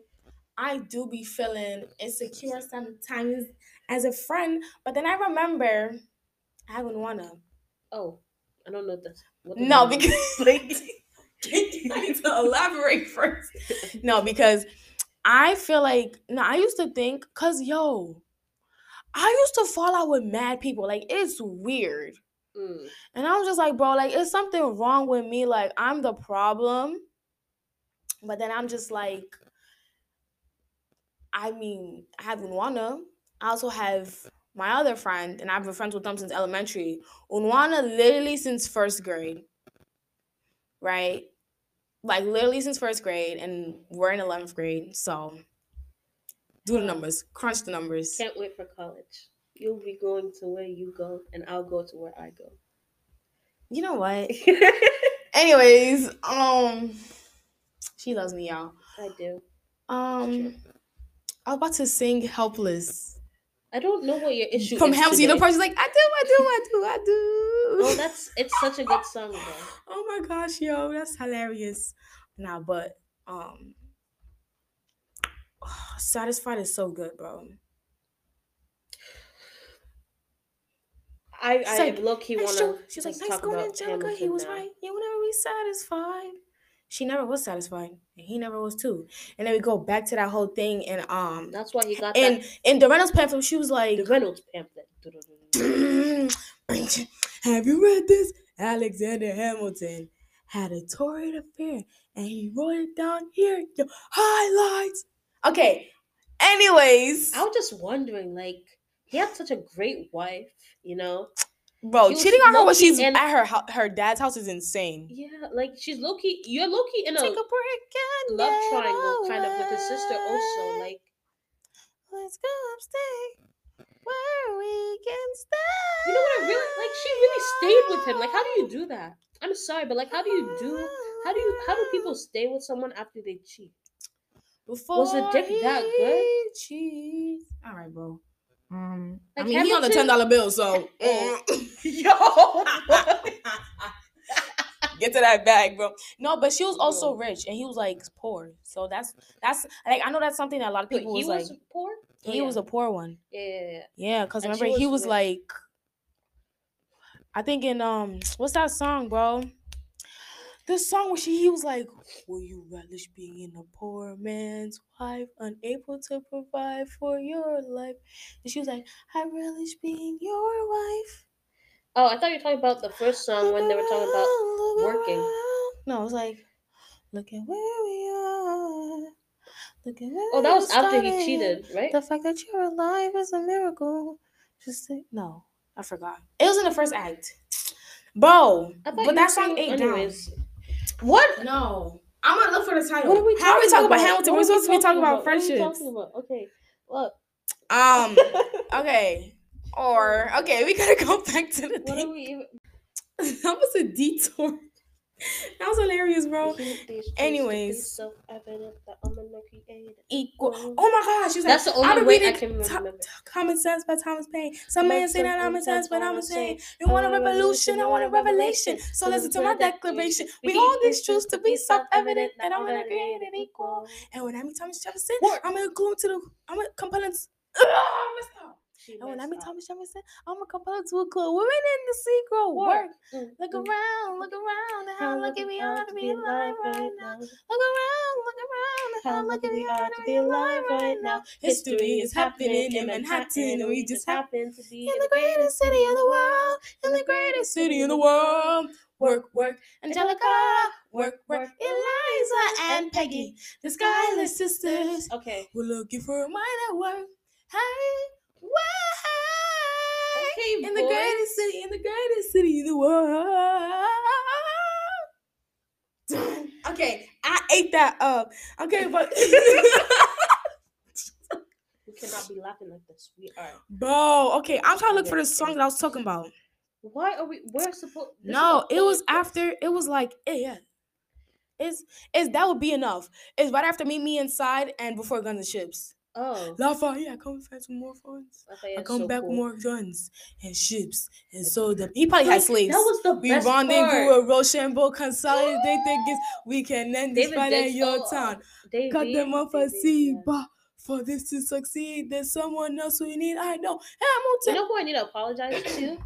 Speaker 1: I do be feeling insecure sometimes as a friend, but then I remember I wouldn't wanna.
Speaker 2: oh, I don't know does
Speaker 1: No,
Speaker 2: that
Speaker 1: because like I need to elaborate first. No, because I feel like no, I used to think, cause yo, I used to fall out with mad people. Like it's weird.
Speaker 2: Mm.
Speaker 1: And I was just like, bro, like, it's something wrong with me? Like, I'm the problem. But then I'm just like, I mean, I have Unwana. I also have my other friend, and I've been friends with them since elementary. Unwana literally since first grade. Right? Like literally since first grade, and we're in 11th grade. So do the numbers, crunch the numbers.
Speaker 2: Can't wait for college. You'll be going to where you go, and I'll go to where I go.
Speaker 1: You know what? Anyways, um, she loves me, y'all.
Speaker 2: I do.
Speaker 1: Um, I was about to sing "Helpless"
Speaker 2: I don't know what your issue
Speaker 1: from
Speaker 2: is
Speaker 1: Hamilton. You know, person's like, "I do, I do, I do, I do."
Speaker 2: Oh, that's it's such a good song, though.
Speaker 1: oh my gosh, yo, that's hilarious. Nah, but um, "Satisfied" is so good, bro.
Speaker 2: I I
Speaker 1: like,
Speaker 2: low key wanna
Speaker 1: She's like, "Nice going, Angelica." He was
Speaker 2: now.
Speaker 1: right. You will never be satisfied. She never was satisfied, and he never was too. And then we go back to that whole thing, and um,
Speaker 2: That's why he got
Speaker 1: in in the Reynolds pamphlet, she was like,
Speaker 2: the Reynolds pamphlet.
Speaker 1: Have you read this? Alexander Hamilton had a torrid affair and he wrote it down here. Yo, highlights. Okay. Anyways,
Speaker 2: I was just wondering, like, he had such a great wife, you know?
Speaker 1: Bro,
Speaker 2: he
Speaker 1: cheating on her when she's
Speaker 2: in-
Speaker 1: at her her dad's house is insane.
Speaker 2: Yeah, like she's low key. You're low key in a
Speaker 1: a and
Speaker 2: love triangle kind of with his sister also. Like,
Speaker 1: let's go upstate where we can stay.
Speaker 2: you know what? I really like. She really stayed with him. Like, how do you do that? I'm sorry, but like, how do you do? How do you? How do people stay with someone after they cheat?
Speaker 1: Before was
Speaker 2: the dick that good?
Speaker 1: he cheats. All right, bro. Um, I
Speaker 2: Like
Speaker 1: mean, he on the ten dollar bill, so mm.
Speaker 2: Yo,
Speaker 1: get to that bag, bro. No, but she was also rich, and he was like poor. So that's that's like I know that's something that a lot of
Speaker 2: Wait,
Speaker 1: people
Speaker 2: he
Speaker 1: was,
Speaker 2: was
Speaker 1: like.
Speaker 2: poor.
Speaker 1: He
Speaker 2: yeah.
Speaker 1: was a poor one.
Speaker 2: yeah, yeah, yeah.
Speaker 1: Yeah, because
Speaker 2: And she
Speaker 1: remember he
Speaker 2: was
Speaker 1: was
Speaker 2: rich.
Speaker 1: like, I think in um, what's that song, bro? The song where she he was like, "Will you relish being a poor man's wife, unable to provide for your life?" And she was like, "I relish being your wife."
Speaker 2: Oh, I thought you were talking about the first song when they were talking about. Working.
Speaker 1: No, it was like, "Look at where we are." Look at where
Speaker 2: Oh, that was after he cheated, right?
Speaker 1: The fact that you're alive is a miracle. Just say, no, I forgot. It was in the first act, bro. But that song ain't
Speaker 2: anyways. What?
Speaker 1: No, I'm gonna look for the title.
Speaker 2: What are we talking
Speaker 1: How are we talking about,
Speaker 2: about?
Speaker 1: Hamilton? We're supposed to be talking about,
Speaker 2: What are we
Speaker 1: friendships.
Speaker 2: talking about? Okay, look.
Speaker 1: Um. Okay. Or okay, we gotta go back to the
Speaker 2: What are
Speaker 1: thing.
Speaker 2: we even?
Speaker 1: that was a detour. That was hilarious, bro. Anyways. Equal. Oh my gosh, she's like,
Speaker 2: That's the only way I can
Speaker 1: Tho-
Speaker 2: remember.
Speaker 1: Common Sense by Thomas Paine. Some
Speaker 2: Common
Speaker 1: may say that
Speaker 2: Sense
Speaker 1: I'm
Speaker 2: by
Speaker 1: intense, but I'm
Speaker 2: Paine.
Speaker 1: insane. You want a revolution, I want a revelation. So listen to my declaration. We hold these truths to be self-evident that I'm gonna create an equal. And when I meet Thomas Jefferson, I'm gonna glue him to the. I'm gonna compel him. to- messed up.
Speaker 2: She
Speaker 1: And when I
Speaker 2: up.
Speaker 1: Thomas Jefferson, I'm compel him to a clue. Women in the Negro work.
Speaker 2: Work. Mm,
Speaker 1: Look
Speaker 2: mm.
Speaker 1: around, look around, how
Speaker 2: How
Speaker 1: lucky we
Speaker 2: lucky
Speaker 1: are to be alive right now. Look around, look around, and
Speaker 2: how lucky we are to be alive right now. History is happening in Manhattan, and we just happen to be
Speaker 1: in the greatest city in the world, in the greatest city in the world. Work, work, Angelica, work, work, Eliza and Peggy, the Schuyler sisters.
Speaker 2: Okay.
Speaker 1: We're looking for a mind at work. Hey,
Speaker 2: Okay,
Speaker 1: in the greatest city, in the greatest city in the world. Okay, I ate that up. Okay, but
Speaker 2: We cannot be laughing like this. We are.
Speaker 1: bro, okay, I'm trying to look for the song that I was talking about.
Speaker 2: Why are we? We're supposed.
Speaker 1: No, it was after. It was like, yeah. It's it's that would be enough. It's right after Meet Me Inside and before Guns and Ships.
Speaker 2: Oh.
Speaker 1: Lafayette, come find some more funds. I come
Speaker 2: so
Speaker 1: back
Speaker 2: cool.
Speaker 1: with more guns and ships and so the he probably had slaves.
Speaker 2: That was the
Speaker 1: we
Speaker 2: best
Speaker 1: rendezvous
Speaker 2: part.
Speaker 1: with Rochambeau, consolidate their gifts. We can end this
Speaker 2: David
Speaker 1: fight
Speaker 2: did
Speaker 1: at your
Speaker 2: so-
Speaker 1: town.
Speaker 2: Uh, Davey,
Speaker 1: Cut them off a sea,
Speaker 2: yeah.
Speaker 1: but for this to succeed, there's someone else we need. I know Hamilton.
Speaker 2: You
Speaker 1: Hamilton.
Speaker 2: know who I need to apologize to?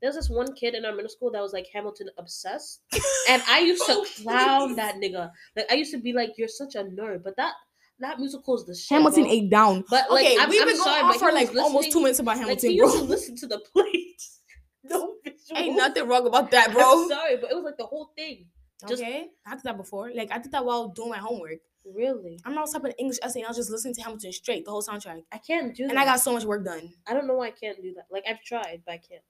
Speaker 2: There's this one kid in our middle school that was like Hamilton obsessed, and I used to
Speaker 1: Oh,
Speaker 2: clown
Speaker 1: please.
Speaker 2: that nigga. Like I used to be like, "You're such a nerd," but that that musical is the shit.
Speaker 1: Hamilton
Speaker 2: bro.
Speaker 1: ate down.
Speaker 2: But like,
Speaker 1: okay,
Speaker 2: I'm,
Speaker 1: we've
Speaker 2: I'm
Speaker 1: been going on for like almost two minutes about
Speaker 2: Like
Speaker 1: Hamilton,
Speaker 2: he
Speaker 1: bro.
Speaker 2: listen to the plates. No visuals.
Speaker 1: Ain't nothing wrong about that,
Speaker 2: I'm
Speaker 1: bro.
Speaker 2: sorry, but it was like the whole thing. Just-
Speaker 1: okay, I did that before. Like I did that while doing my homework.
Speaker 2: Really,
Speaker 1: I'm not typing English essay, and I was just listening to Hamilton straight, the whole soundtrack,
Speaker 2: I can't do that.
Speaker 1: and I got so much work done.
Speaker 2: I don't know why I can't do that. Like I've tried, but I can't.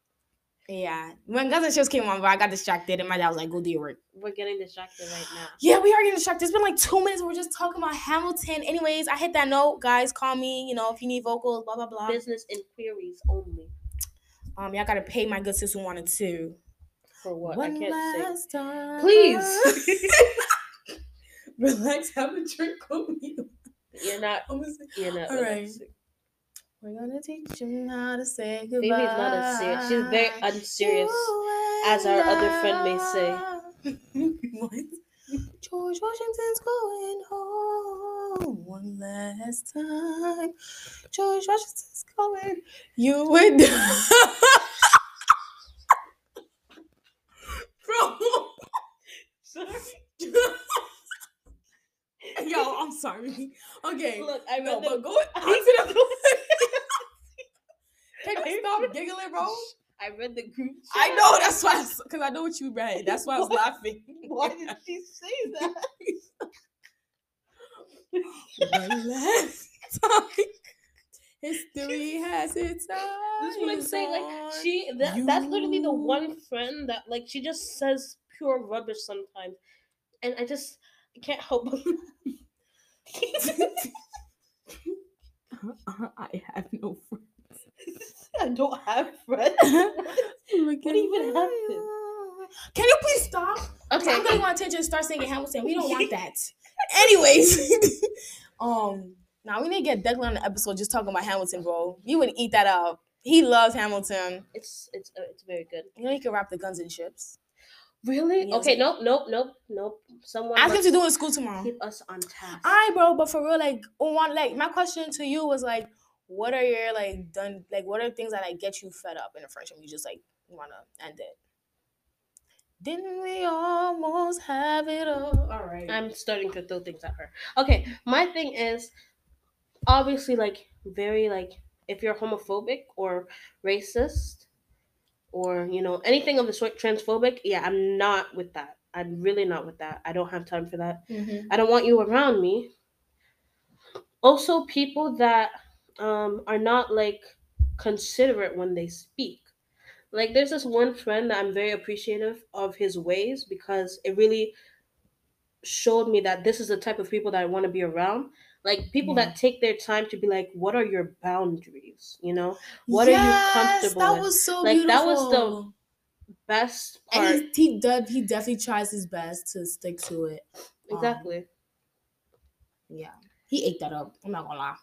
Speaker 1: Yeah, when Guns and Ships came on, bro, I got distracted, and my dad was like, "Go do your work."
Speaker 2: We're getting distracted right now.
Speaker 1: Yeah, we are getting distracted. It's been like two minutes. We're just talking about Hamilton. Anyways, I hit that note, guys. Call me. You know, if you need vocals, blah blah blah.
Speaker 2: Business inquiries only.
Speaker 1: Um, y'all gotta pay my good sis who wanted to.
Speaker 2: For what?
Speaker 1: One
Speaker 2: I can't say.
Speaker 1: last time.
Speaker 2: Please.
Speaker 1: relax. Have a drink with me.
Speaker 2: You're not.
Speaker 1: Gonna
Speaker 2: You're not.
Speaker 1: All right.
Speaker 2: Relaxing.
Speaker 1: We're gonna teach you how to say goodbye.
Speaker 2: Phebe's not as serious. She's very unserious, as our other friend may say.
Speaker 1: what? George Washington's going home one last time. George Washington's going. You would. Bro. Sorry. Yo, I'm sorry. Okay.
Speaker 2: Look, I read
Speaker 1: no,
Speaker 2: the.
Speaker 1: but go on to the Can you stop giggling, bro?
Speaker 2: I read the group.
Speaker 1: I know that's why, because I know what you read. That's why I was laughing.
Speaker 2: Why did she say that?
Speaker 1: Last time. History has its eyes.
Speaker 2: That's what I'm saying. Like she, that, that's literally the one friend that like she just says pure rubbish sometimes, and I just can't help but.
Speaker 1: Uh-uh, I have no friends.
Speaker 2: I don't have friends.
Speaker 1: What
Speaker 2: even happened?
Speaker 1: Can you please stop?
Speaker 2: Okay.
Speaker 1: I'm gonna want attention and start singing Hamilton. We don't want that. Anyways, um, now we need to get Declan on the episode just talking about Hamilton, bro. You would eat that up. He loves Hamilton.
Speaker 2: It's it's uh, it's very good.
Speaker 1: You know he can rap the guns and ships.
Speaker 2: Really?
Speaker 1: Yes.
Speaker 2: Okay. Nope. Nope. Nope. Nope. Someone
Speaker 1: Ask him
Speaker 2: must
Speaker 1: to do in school tomorrow.
Speaker 2: keep us on task.
Speaker 1: Alright, bro, but for real, like, on one, like, my question to you was like, what are your like done, like, what are things that like get you fed up in a friendship? You just like wanna end it. Didn't we almost have it all? All right.
Speaker 2: I'm starting to throw things at her. Okay, my thing is obviously like very like if you're homophobic or racist or you know anything of the sort transphobic, yeah, I'm not with that. I'm really not with that. I don't have time for that.
Speaker 1: Mhm.
Speaker 2: I don't want you around me. Also, people that um, are not like considerate when they speak. Like, there's this one friend that I'm very appreciative of his ways because it really showed me that this is the type of people that I want to be around. Like people that take their time to be like, what are your boundaries? You know, What are you
Speaker 1: Yes,
Speaker 2: comfortable
Speaker 1: That
Speaker 2: with?
Speaker 1: was so
Speaker 2: Like,
Speaker 1: beautiful.
Speaker 2: that was the best part.
Speaker 1: and he, he does he definitely tries his best to stick to it. Um,
Speaker 2: exactly,
Speaker 1: Yeah. He ate that up. I'm not gonna lie.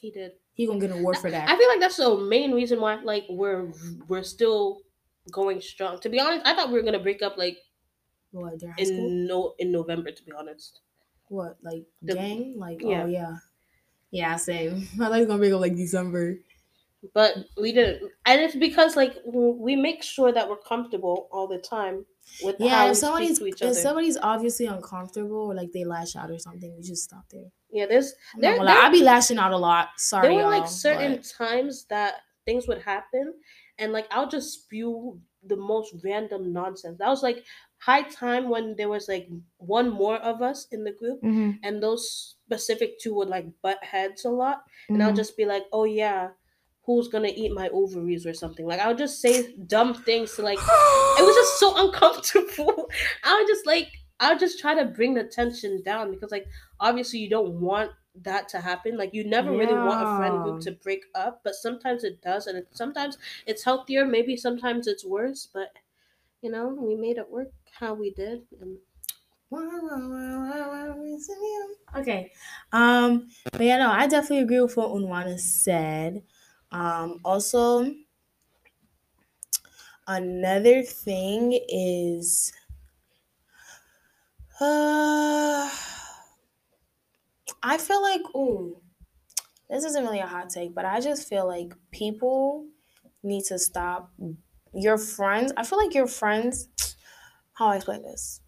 Speaker 2: He did.
Speaker 1: He gonna get an award for that.
Speaker 2: I feel like that's the main reason why like we're we're still going strong. To be honest, I thought we were gonna break up like
Speaker 1: what, their high school?
Speaker 2: in no in November. To be honest,
Speaker 1: What, like
Speaker 2: The-
Speaker 1: gang? Like
Speaker 2: yeah.
Speaker 1: oh yeah. Yeah, same. I thought was gonna break up like December.
Speaker 2: but we didn't, and it's because like we make sure that we're comfortable all the time with
Speaker 1: Yeah,
Speaker 2: how we
Speaker 1: if
Speaker 2: speak
Speaker 1: somebody's
Speaker 2: to each
Speaker 1: if
Speaker 2: other.
Speaker 1: somebody's obviously uncomfortable or like they lash out or something, we just stop there.
Speaker 2: Yeah, there's there,
Speaker 1: not gonna lie,
Speaker 2: there-
Speaker 1: I be lashing out a lot. Sorry,
Speaker 2: there were like certain
Speaker 1: but-
Speaker 2: times that things would happen and like i'll just spew the most random nonsense that was like high time when there was like one more of us in the group
Speaker 1: Mhm,
Speaker 2: and those specific two would like butt heads a lot and i'll
Speaker 1: mhm.
Speaker 2: just be like oh yeah who's gonna eat my ovaries or something like i'll just say dumb things to like it was just so uncomfortable i would just like i would just try to bring the tension down because like obviously you don't want that to happen like you never really want a friend group to break up but sometimes it does and it, sometimes it's healthier maybe sometimes it's worse but you know we made it work how we did and
Speaker 1: Okay. Um, but yeah, no, I definitely agree with what Unwana said. Um, also, another thing is uh I feel like ooh, this isn't really a hot take, but I just feel like people need to stop your friends. I feel like your friends how do I explain this?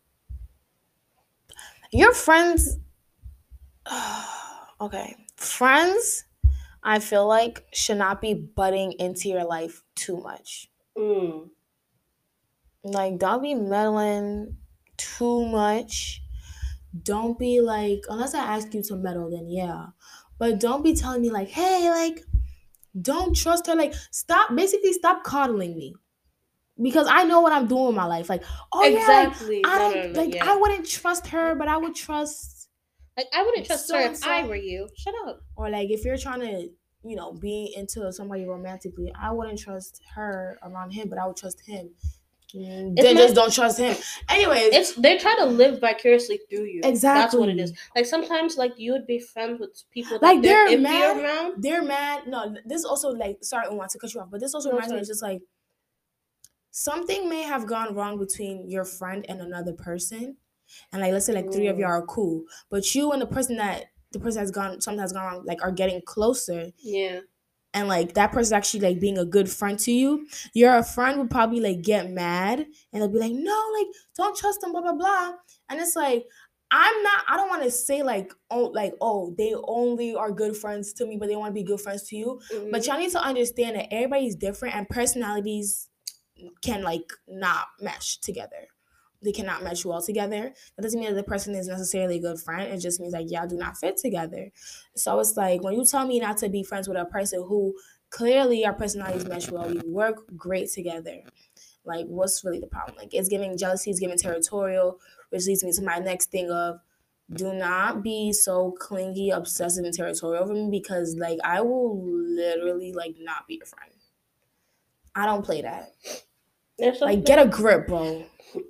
Speaker 1: Your friends okay. Friends, I feel like should not be butting into your life too much.
Speaker 2: mm,
Speaker 1: Like, don't be meddling too much. Don't be like, unless I ask you to meddle, then yeah. But don't be telling me like, hey, like, don't trust her. Like, stop. Basically, stop coddling me, because I know what I'm doing with my life. Like, oh yeah, like,
Speaker 2: exactly
Speaker 1: I
Speaker 2: no,
Speaker 1: don't
Speaker 2: no, no,
Speaker 1: like.
Speaker 2: yeah.
Speaker 1: I wouldn't trust her, but I would trust.
Speaker 2: like i wouldn't trust her if
Speaker 1: So-and-so.
Speaker 2: i were you shut up
Speaker 1: Or like, if you're trying to, you know, be into somebody romantically, I wouldn't trust her around him, but I would trust him. Mm,
Speaker 2: It's not-
Speaker 1: just don't trust him. Anyways,
Speaker 2: it's they're trying to live vicariously through you Exactly, that's what it is. Like sometimes like you would be friends with people that
Speaker 1: Like,
Speaker 2: they're,
Speaker 1: they're mad.
Speaker 2: around
Speaker 1: they're mad. No, this also like sorry, I want to cut you off, but this also
Speaker 2: No,
Speaker 1: reminds me
Speaker 2: it's
Speaker 1: of just like something may have gone wrong between your friend and another person, and like let's say like three of
Speaker 2: Mm.
Speaker 1: y'all are cool, but you and the person that the person has gone something has gone wrong like are getting closer,
Speaker 2: yeah
Speaker 1: and like that person actually like being a good friend to you, your friend would probably like get mad and they'll be like, no, like don't trust them, blah blah blah, and it's like. I'm not. I don't want to say like, oh, like, oh, they only are good friends to me, but they want to be good friends to you. But
Speaker 2: Mhm.
Speaker 1: y'all need to understand that everybody's different and personalities can like not mesh together. They cannot mesh well together. That doesn't mean that the person is necessarily a good friend. It just means like y'all do not fit together. So it's like when you tell me not to be friends with a person who clearly our personalities mesh well, we work great together. Like what's really the problem? Like it's giving jealousy, it's giving territorial, which leads me to my next thing of do not be so clingy, obsessive, and territorial over me because like I will literally like not be your friend. I don't play that.
Speaker 2: there's something,
Speaker 1: Like get a grip, bro.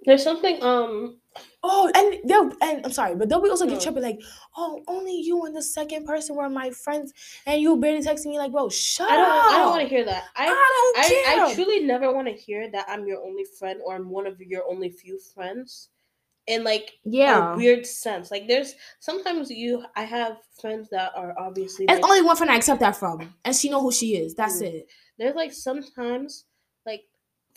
Speaker 2: There's something um
Speaker 1: Oh, and they'll and I'm sorry, but they'll be also get
Speaker 2: Mm.
Speaker 1: trippy like, oh, only you and the second person were my friends, and you barely texting me like, bro, shut
Speaker 2: i don't
Speaker 1: up.
Speaker 2: i don't want to hear that
Speaker 1: I
Speaker 2: i
Speaker 1: don't
Speaker 2: I,
Speaker 1: care.
Speaker 2: I truly never want to hear that I'm your only friend or I'm one of your only few friends in like
Speaker 1: yeah.
Speaker 2: a weird sense. Like there's sometimes you I have friends that are obviously
Speaker 1: It's
Speaker 2: like,
Speaker 1: only one friend I accept that from, and she know who she is. That's
Speaker 2: Mm.
Speaker 1: it.
Speaker 2: there's like sometimes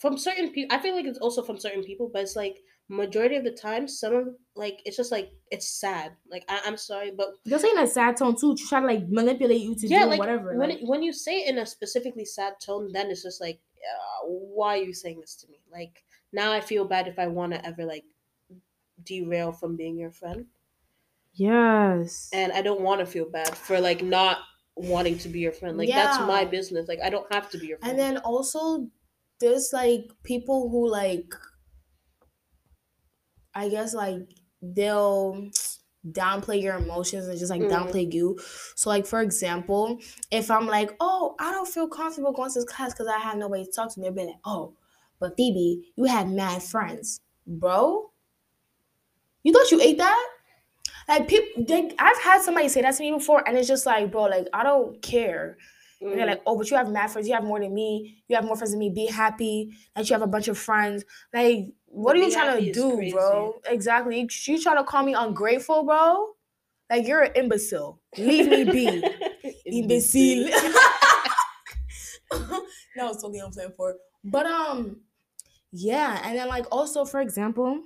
Speaker 2: from certain people I feel like it's also from certain people, but it's like majority of the time some of like it's just like it's sad. Like I, I'm sorry, but
Speaker 1: you're saying a sad tone too, to try to like manipulate you to
Speaker 2: yeah,
Speaker 1: do
Speaker 2: like
Speaker 1: whatever.
Speaker 2: when
Speaker 1: like-
Speaker 2: it, when you say it in a specifically sad tone, then it's just like, uh, why are you saying this to me? Like now I feel bad if I want to ever like derail from being your friend,
Speaker 1: yes.
Speaker 2: and I don't want to feel bad for like not wanting to be your friend. Like that's my business. Like I don't have to be your friend.
Speaker 1: And then also, there's like people who like, I guess like they'll downplay your emotions and just like
Speaker 2: Mhm.
Speaker 1: downplay you. So like for example, if I'm like, oh, I don't feel comfortable going to this class because I have nobody to talk to me, they'll be like, oh, but Phebe, you have mad friends, bro. You thought you ate that? Like people, they, I've had somebody say that to me before, and it's just like, bro, like I don't care. And they're like, oh, but you have mad friends. You have more than me. You have more friends than me. Be happy that you have a bunch of friends. Like, what are you trying to do,
Speaker 2: crazy.
Speaker 1: bro? Exactly. You, you trying to call me ungrateful, bro? Like, you're an imbecile. Leave me be. imbecile. that was totally unplanned for. But um, yeah, and then like also for example,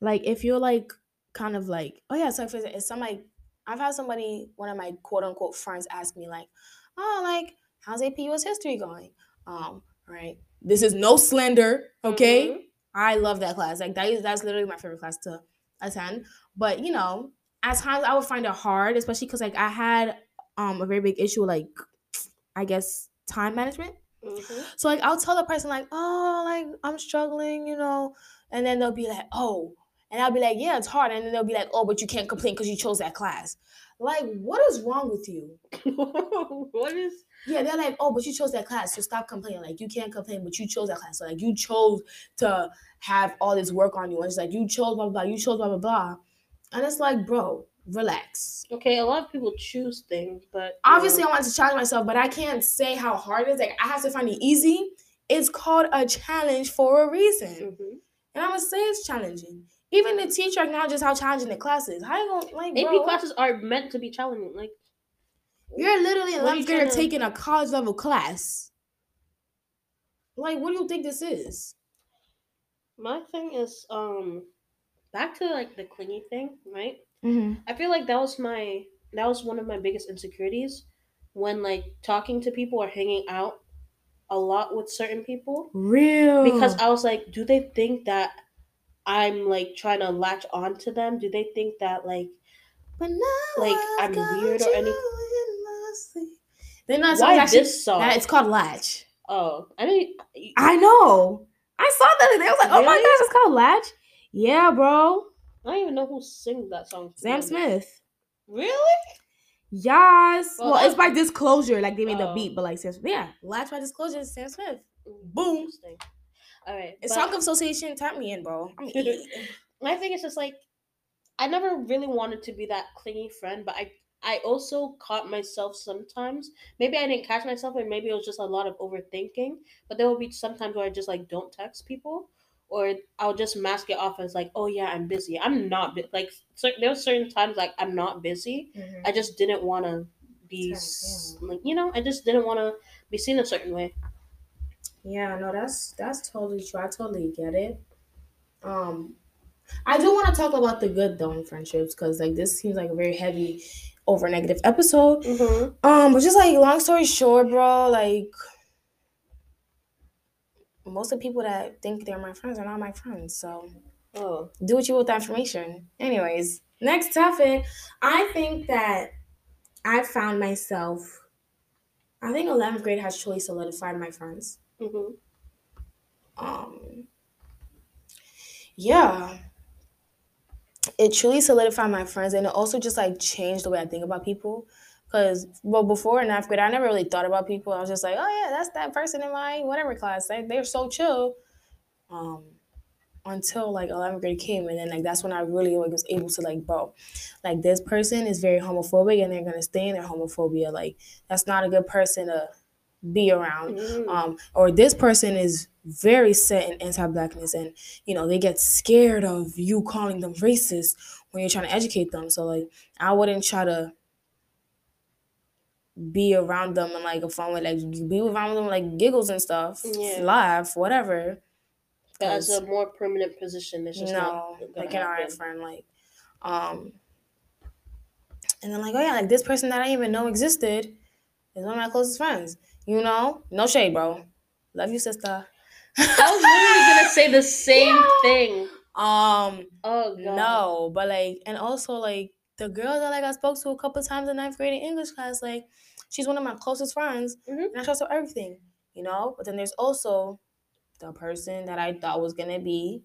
Speaker 1: like if you're like kind of like oh yeah, so for example, if somebody I've had somebody one of my quote unquote friends ask me like, oh like how's AP US history going? Um, right. This is no slender, okay?
Speaker 2: Mhm.
Speaker 1: I love that class. Like that is that's literally my favorite class to attend. But you know, at times I would find it hard, especially because like I had um a very big issue with, like I guess time management.
Speaker 2: Mhm.
Speaker 1: So like I'll tell the person like, oh, like I'm struggling, you know, and then they'll be like, oh, and I'll be like, yeah, it's hard, and then they'll be like, oh, but you can't complain because you chose that class. Like, what is wrong with you?
Speaker 2: what is?
Speaker 1: Yeah, they're like, oh, but you chose that class, so stop complaining. Like, you can't complain, but you chose that class. So like, you chose to have all this work on you, and it's like you chose blah blah blah, you chose blah blah blah, and it's like, bro, relax.
Speaker 2: Okay, a lot of people choose things, but
Speaker 1: Obviously,
Speaker 2: know,
Speaker 1: I want to challenge myself, but I can't say how hard it is. Like, I have to find it easy. It's called a challenge for a reason.
Speaker 2: mhm.
Speaker 1: And I'm gonna say it's challenging. Even the teacher acknowledges how challenging the class is. How you gonna like
Speaker 2: AP
Speaker 1: bro,
Speaker 2: classes are meant to be challenging. Like,
Speaker 1: You're literally in
Speaker 2: What are you
Speaker 1: 11th grade
Speaker 2: trying to-
Speaker 1: taking a college level class. Like, what do you think this is?
Speaker 2: my thing is, um, back to like the clingy thing, right?
Speaker 1: Mm-hmm.
Speaker 2: I feel like that was my that was one of my biggest insecurities when like talking to people or hanging out a lot with certain people
Speaker 1: Real.
Speaker 2: because I was like, do they think that I'm like trying to latch on to them? Do they think that like
Speaker 1: but now
Speaker 2: like,
Speaker 1: I
Speaker 2: I'm
Speaker 1: got
Speaker 2: weird or anything?
Speaker 1: They're not sleep. Then that
Speaker 2: why
Speaker 1: actually
Speaker 2: this song?
Speaker 1: that, it's called Latch.
Speaker 2: oh, I didn't.
Speaker 1: I know. I saw that the other day. I was like, oh my
Speaker 2: Really?
Speaker 1: gosh, it's called Latch. Yeah, bro.
Speaker 2: I don't even know who sings that song.
Speaker 1: Sam
Speaker 2: honest.
Speaker 1: Smith.
Speaker 2: Really?
Speaker 1: Yes.
Speaker 2: Well,
Speaker 1: Well, it's by Disclosure. Like they made the
Speaker 2: Oh.
Speaker 1: beat, but like Sam Smith. Yeah, Latch by Disclosure is Sam Smith. Boom.
Speaker 2: All right.
Speaker 1: It's
Speaker 2: but-
Speaker 1: Song Association. Tap me in, bro. I'm
Speaker 2: my thing is just like I never really wanted to be that clingy friend, but I I also caught myself sometimes. Maybe I didn't catch myself, and maybe it was just a lot of overthinking. But there will be sometimes where I just like don't text people, or I'll just mask it off as like, oh yeah, I'm busy. I'm not bu- like there were certain times like I'm not busy. Mm-hmm. I just didn't want to be like you know I just didn't want to be seen a certain way.
Speaker 1: Yeah, no, that's that's totally true. I totally get it. Um, I do want to talk about the good though in friendships because like this seems like a very heavy over negative episode.
Speaker 2: Mm-hmm.
Speaker 1: Um, but just like long story short, bro, like most of the people that think they're my friends are not my friends. So
Speaker 2: Oh,
Speaker 1: do what you will with that information. Anyways, next topic. I think that I found myself. I think 11th grade has truly solidified my friends.
Speaker 2: Mm-hmm.
Speaker 1: um yeah. It truly solidified my friends and it also just like changed the way i think about people. Because well before in ninth grade i never really thought about people. I was just like oh yeah that's that person in my whatever class. They, they're so chill. Um until like 11th grade came and then like that's when i really like, was able to like bro like this person is very homophobic and they're gonna stay in their homophobia. Like that's not a good person to be around
Speaker 2: Mm.
Speaker 1: um, or this person is very set in anti-blackness and you know they get scared of you calling them racist when you're trying to educate them so like i wouldn't try to be around them and like a fun with like be around them like giggles and stuff
Speaker 2: Yeah.
Speaker 1: laugh whatever
Speaker 2: But as
Speaker 1: 'Cause-
Speaker 2: a more permanent position, it's just
Speaker 1: no
Speaker 2: not
Speaker 1: like an alright friend like um and then like oh yeah like this person that i didn't even know existed is one of my closest friends you know no shade bro love you sister
Speaker 2: I was literally gonna say the same
Speaker 1: Yeah.
Speaker 2: thing.
Speaker 1: um
Speaker 2: Oh god.
Speaker 1: no but like and also like the girl that like i spoke to a couple times in ninth grade in english class like she's one of my closest friends
Speaker 2: Mhm.
Speaker 1: and i trust her everything you know but then there's also the person that i thought was gonna be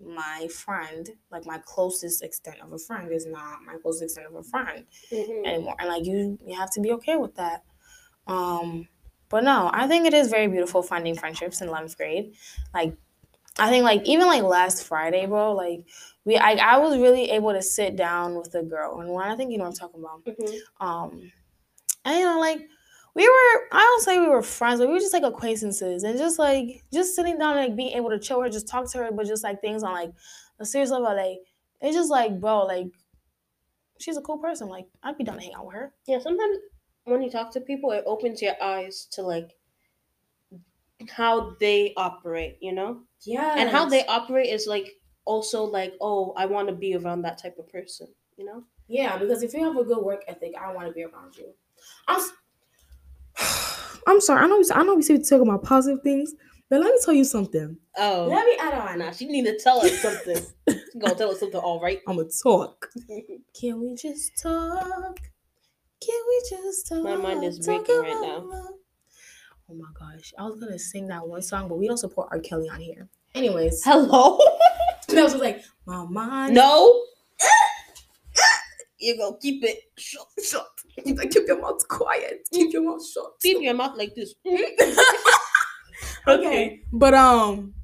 Speaker 1: my friend like my closest extent of a friend is not my closest extent of a friend
Speaker 2: Mhm.
Speaker 1: anymore and like you you have to be okay with that um but no i think it is very beautiful finding friendships in 11th grade. Like i think like even like last friday bro like we i, I was really able to sit down with a girl and one i think you know what i'm talking about.
Speaker 2: Mhm.
Speaker 1: um and you know like we were i don't say we were friends but we were just like acquaintances and just like just sitting down and like being able to chill her just talk to her but just like things on like a serious level like it's just like bro like she's a cool person like i'd be down to hang out with her.
Speaker 2: Yeah, sometimes when you talk to people, it opens your eyes to like how they operate, you know?
Speaker 1: Yeah.
Speaker 2: And how they operate is like also like, oh, I want to be around that type of person, you know?
Speaker 1: Yeah, because if you have a good work ethic, I want to be around you. I'm, I'm sorry. I know. We, I know we say we talk about positive things, but let me tell you something.
Speaker 2: Oh.
Speaker 1: Let me add on.
Speaker 2: Nah, she need to tell us something. She gonna tell us something, all right?
Speaker 1: I'm gonna talk. Can we just talk? Can we just talk?
Speaker 2: My mind is breaking right now.
Speaker 1: love. Oh my gosh, I was gonna sing that one song, but we don't support R. Kelly on here. Anyways,
Speaker 2: Hello?
Speaker 1: that was like my mind.
Speaker 2: no? you go keep it shut.
Speaker 1: shut. Keep, keep your mouth quiet. Keep your mouth shut.
Speaker 2: Keep your mouth like this.
Speaker 1: okay. But um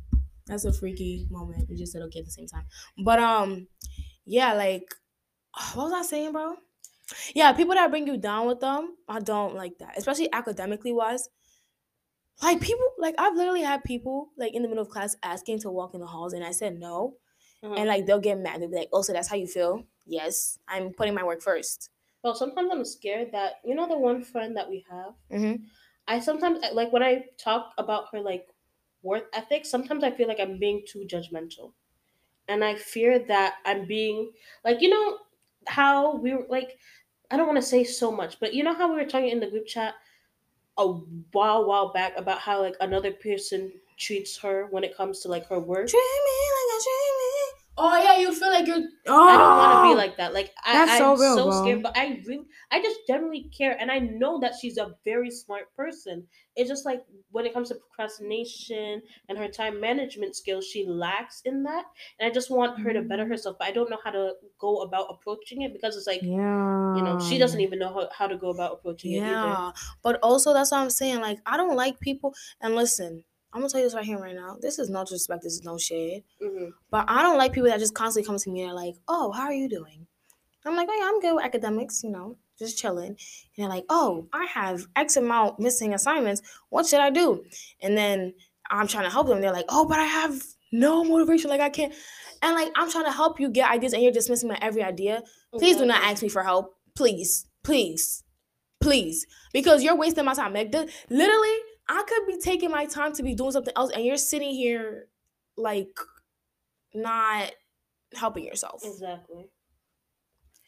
Speaker 1: that's a freaky moment. We just said okay at the same time. But um yeah, like what was I saying, bro? Yeah, people that bring you down with them, I don't like that. Especially academically wise. Like people like I've literally had people like in the middle of class asking to walk in the halls and I said no.
Speaker 2: Uh-huh.
Speaker 1: And like they'll get mad. They'll be like, Oh, so that's how you feel? Yes. I'm putting my work first.
Speaker 2: Well, sometimes I'm scared that you know the one friend that we have.
Speaker 1: Mm-hmm.
Speaker 2: I sometimes like when I talk about her like work ethic. Sometimes I feel like I'm being too judgmental, and I fear that I'm being like you know how we were like. I don't want to say so much, but you know how we were talking in the group chat a while while back about how like another person treats her when it comes to like her work.
Speaker 1: Dreaming like a dreaming. Oh yeah, you feel like you're. Oh,
Speaker 2: I don't want to be like that. Like I,
Speaker 1: that's
Speaker 2: I'm
Speaker 1: real,
Speaker 2: so scared, but I really, I just generally care, and I know that she's a very smart person. It's just like when it comes to procrastination and her time management skills, she lacks in that, and I just want her to better
Speaker 1: Mm.
Speaker 2: herself. But I don't know how to go about approaching it because it's like
Speaker 1: Yeah.
Speaker 2: you know she doesn't even know how, how to go about approaching it either.
Speaker 1: Yeah, but also that's what I'm saying. Like I don't like people. And listen, I'm gonna tell you this right here, right now. This is no disrespect. This is no shade.
Speaker 2: hmm
Speaker 1: But I don't like people that just constantly come to me and are like, "Oh, how are you doing?" I'm like, "Oh yeah, I'm good with academics. You know, just chilling." And they're like, "Oh, I have X amount missing assignments. What should I do?" And then I'm trying to help them. They're like, "Oh, but I have no motivation. Like I can't." And like I'm trying to help you get ideas, and you're dismissing my every idea. Please do not ask me for help. Please, please, please, because you're wasting my time. Like, the- literally, I could be taking my time to be doing something else, and you're sitting here, like, not helping yourself.
Speaker 2: Exactly.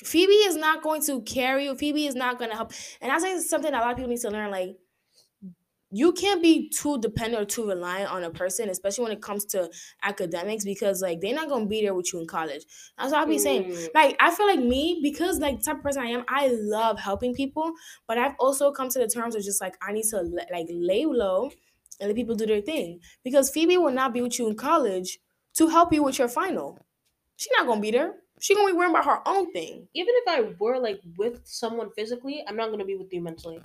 Speaker 1: Phebe is not going to carry you. Phebe is not going to help. And I think it's something that a lot of people need to learn. Like, you can't be too dependent or too reliant on a person, especially when it comes to academics, because like they're not gonna be there with you in college. That's what I'll be saying.
Speaker 2: Mm.
Speaker 1: Like I feel like me, because like the type of person I am, I love helping people, but I've also come to the terms of just like I need to like lay low and let people do their thing. Because Phebe will not be with you in college to help you with your final. She's not gonna be there. She gonna be worrying about her own thing.
Speaker 2: Even if I were like with someone physically, I'm not gonna be with you mentally.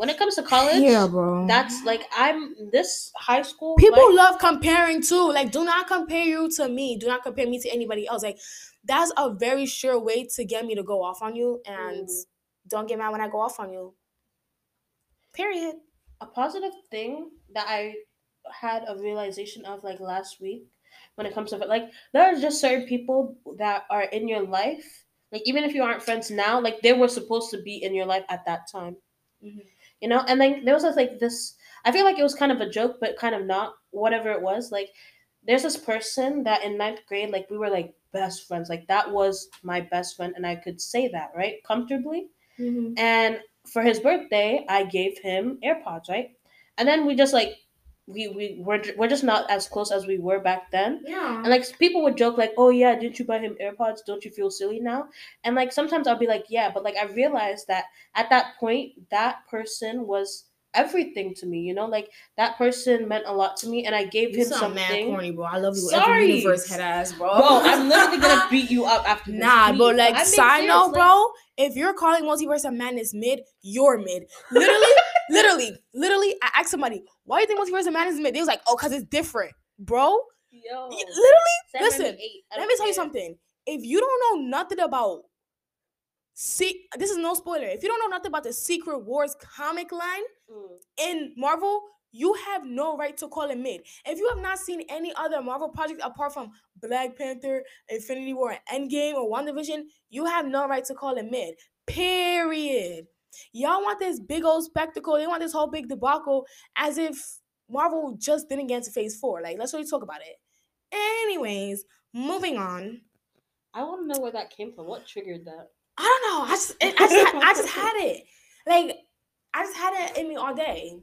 Speaker 2: When it comes to college, yeah,
Speaker 1: bro.
Speaker 2: That's like I'm this high school.
Speaker 1: people
Speaker 2: life-
Speaker 1: love comparing too. Like, do not compare you to me. Do not compare me to anybody else. Like, that's a very sure way to get me to go off on you. And
Speaker 2: Mhm.
Speaker 1: don't get mad when I go off on you. Period.
Speaker 2: a positive thing that I had a realization of like last week when it comes to like there are just certain people that are in your life like even if you aren't friends now like they were supposed to be in your life at that time
Speaker 1: Mhm.
Speaker 2: You know? And then there was this, like this i feel like it was kind of a joke but kind of not whatever it was like there's this person that in ninth grade like we were like best friends like that was my best friend and i could say that right comfortably. Mm-hmm. And for his birthday, I gave him AirPods, right? And then we just like we we were we're just not as close as we were back then.
Speaker 1: Yeah.
Speaker 2: And like people would joke like, "Oh yeah, didn't you buy him AirPods? Don't you feel silly now?" And like sometimes I'll be like, "Yeah," but like I realized that at that point, that person was everything to me. You know, like that person meant a lot to me, and I gave
Speaker 1: you
Speaker 2: him
Speaker 1: sound mad
Speaker 2: something.
Speaker 1: corny, bro. I love you
Speaker 2: Sorry.
Speaker 1: every universe head ass, bro.
Speaker 2: Bro, I'm literally gonna beat you up after this.
Speaker 1: Nah, but like side note,
Speaker 2: like-
Speaker 1: bro. If you're calling multiverse a madness mid, you're mid. Literally, literally, literally. I asked somebody, "Why do you think multiverse of madness is mid?" They was like, "Oh, cause it's different, bro."
Speaker 2: Yo,
Speaker 1: Literally, listen, let me tell you something. If you don't know nothing about see, this is no spoiler. If you don't know nothing about the Secret Wars comic line
Speaker 2: Mm.
Speaker 1: in Marvel, you have no right to call it mid. If you have not seen any other Marvel project apart from Black Panther, Infinity War, Endgame, or WandaVision, you have no right to call it mid. Period. Y'all want this big old spectacle. They want this whole big debacle as if Marvel just didn't get to phase four. Like, let's really talk about it. Anyways, moving on.
Speaker 2: I want to know where that came from. What triggered that?
Speaker 1: I don't know. I just, I just, I just had it. Like, I just had it in me all day.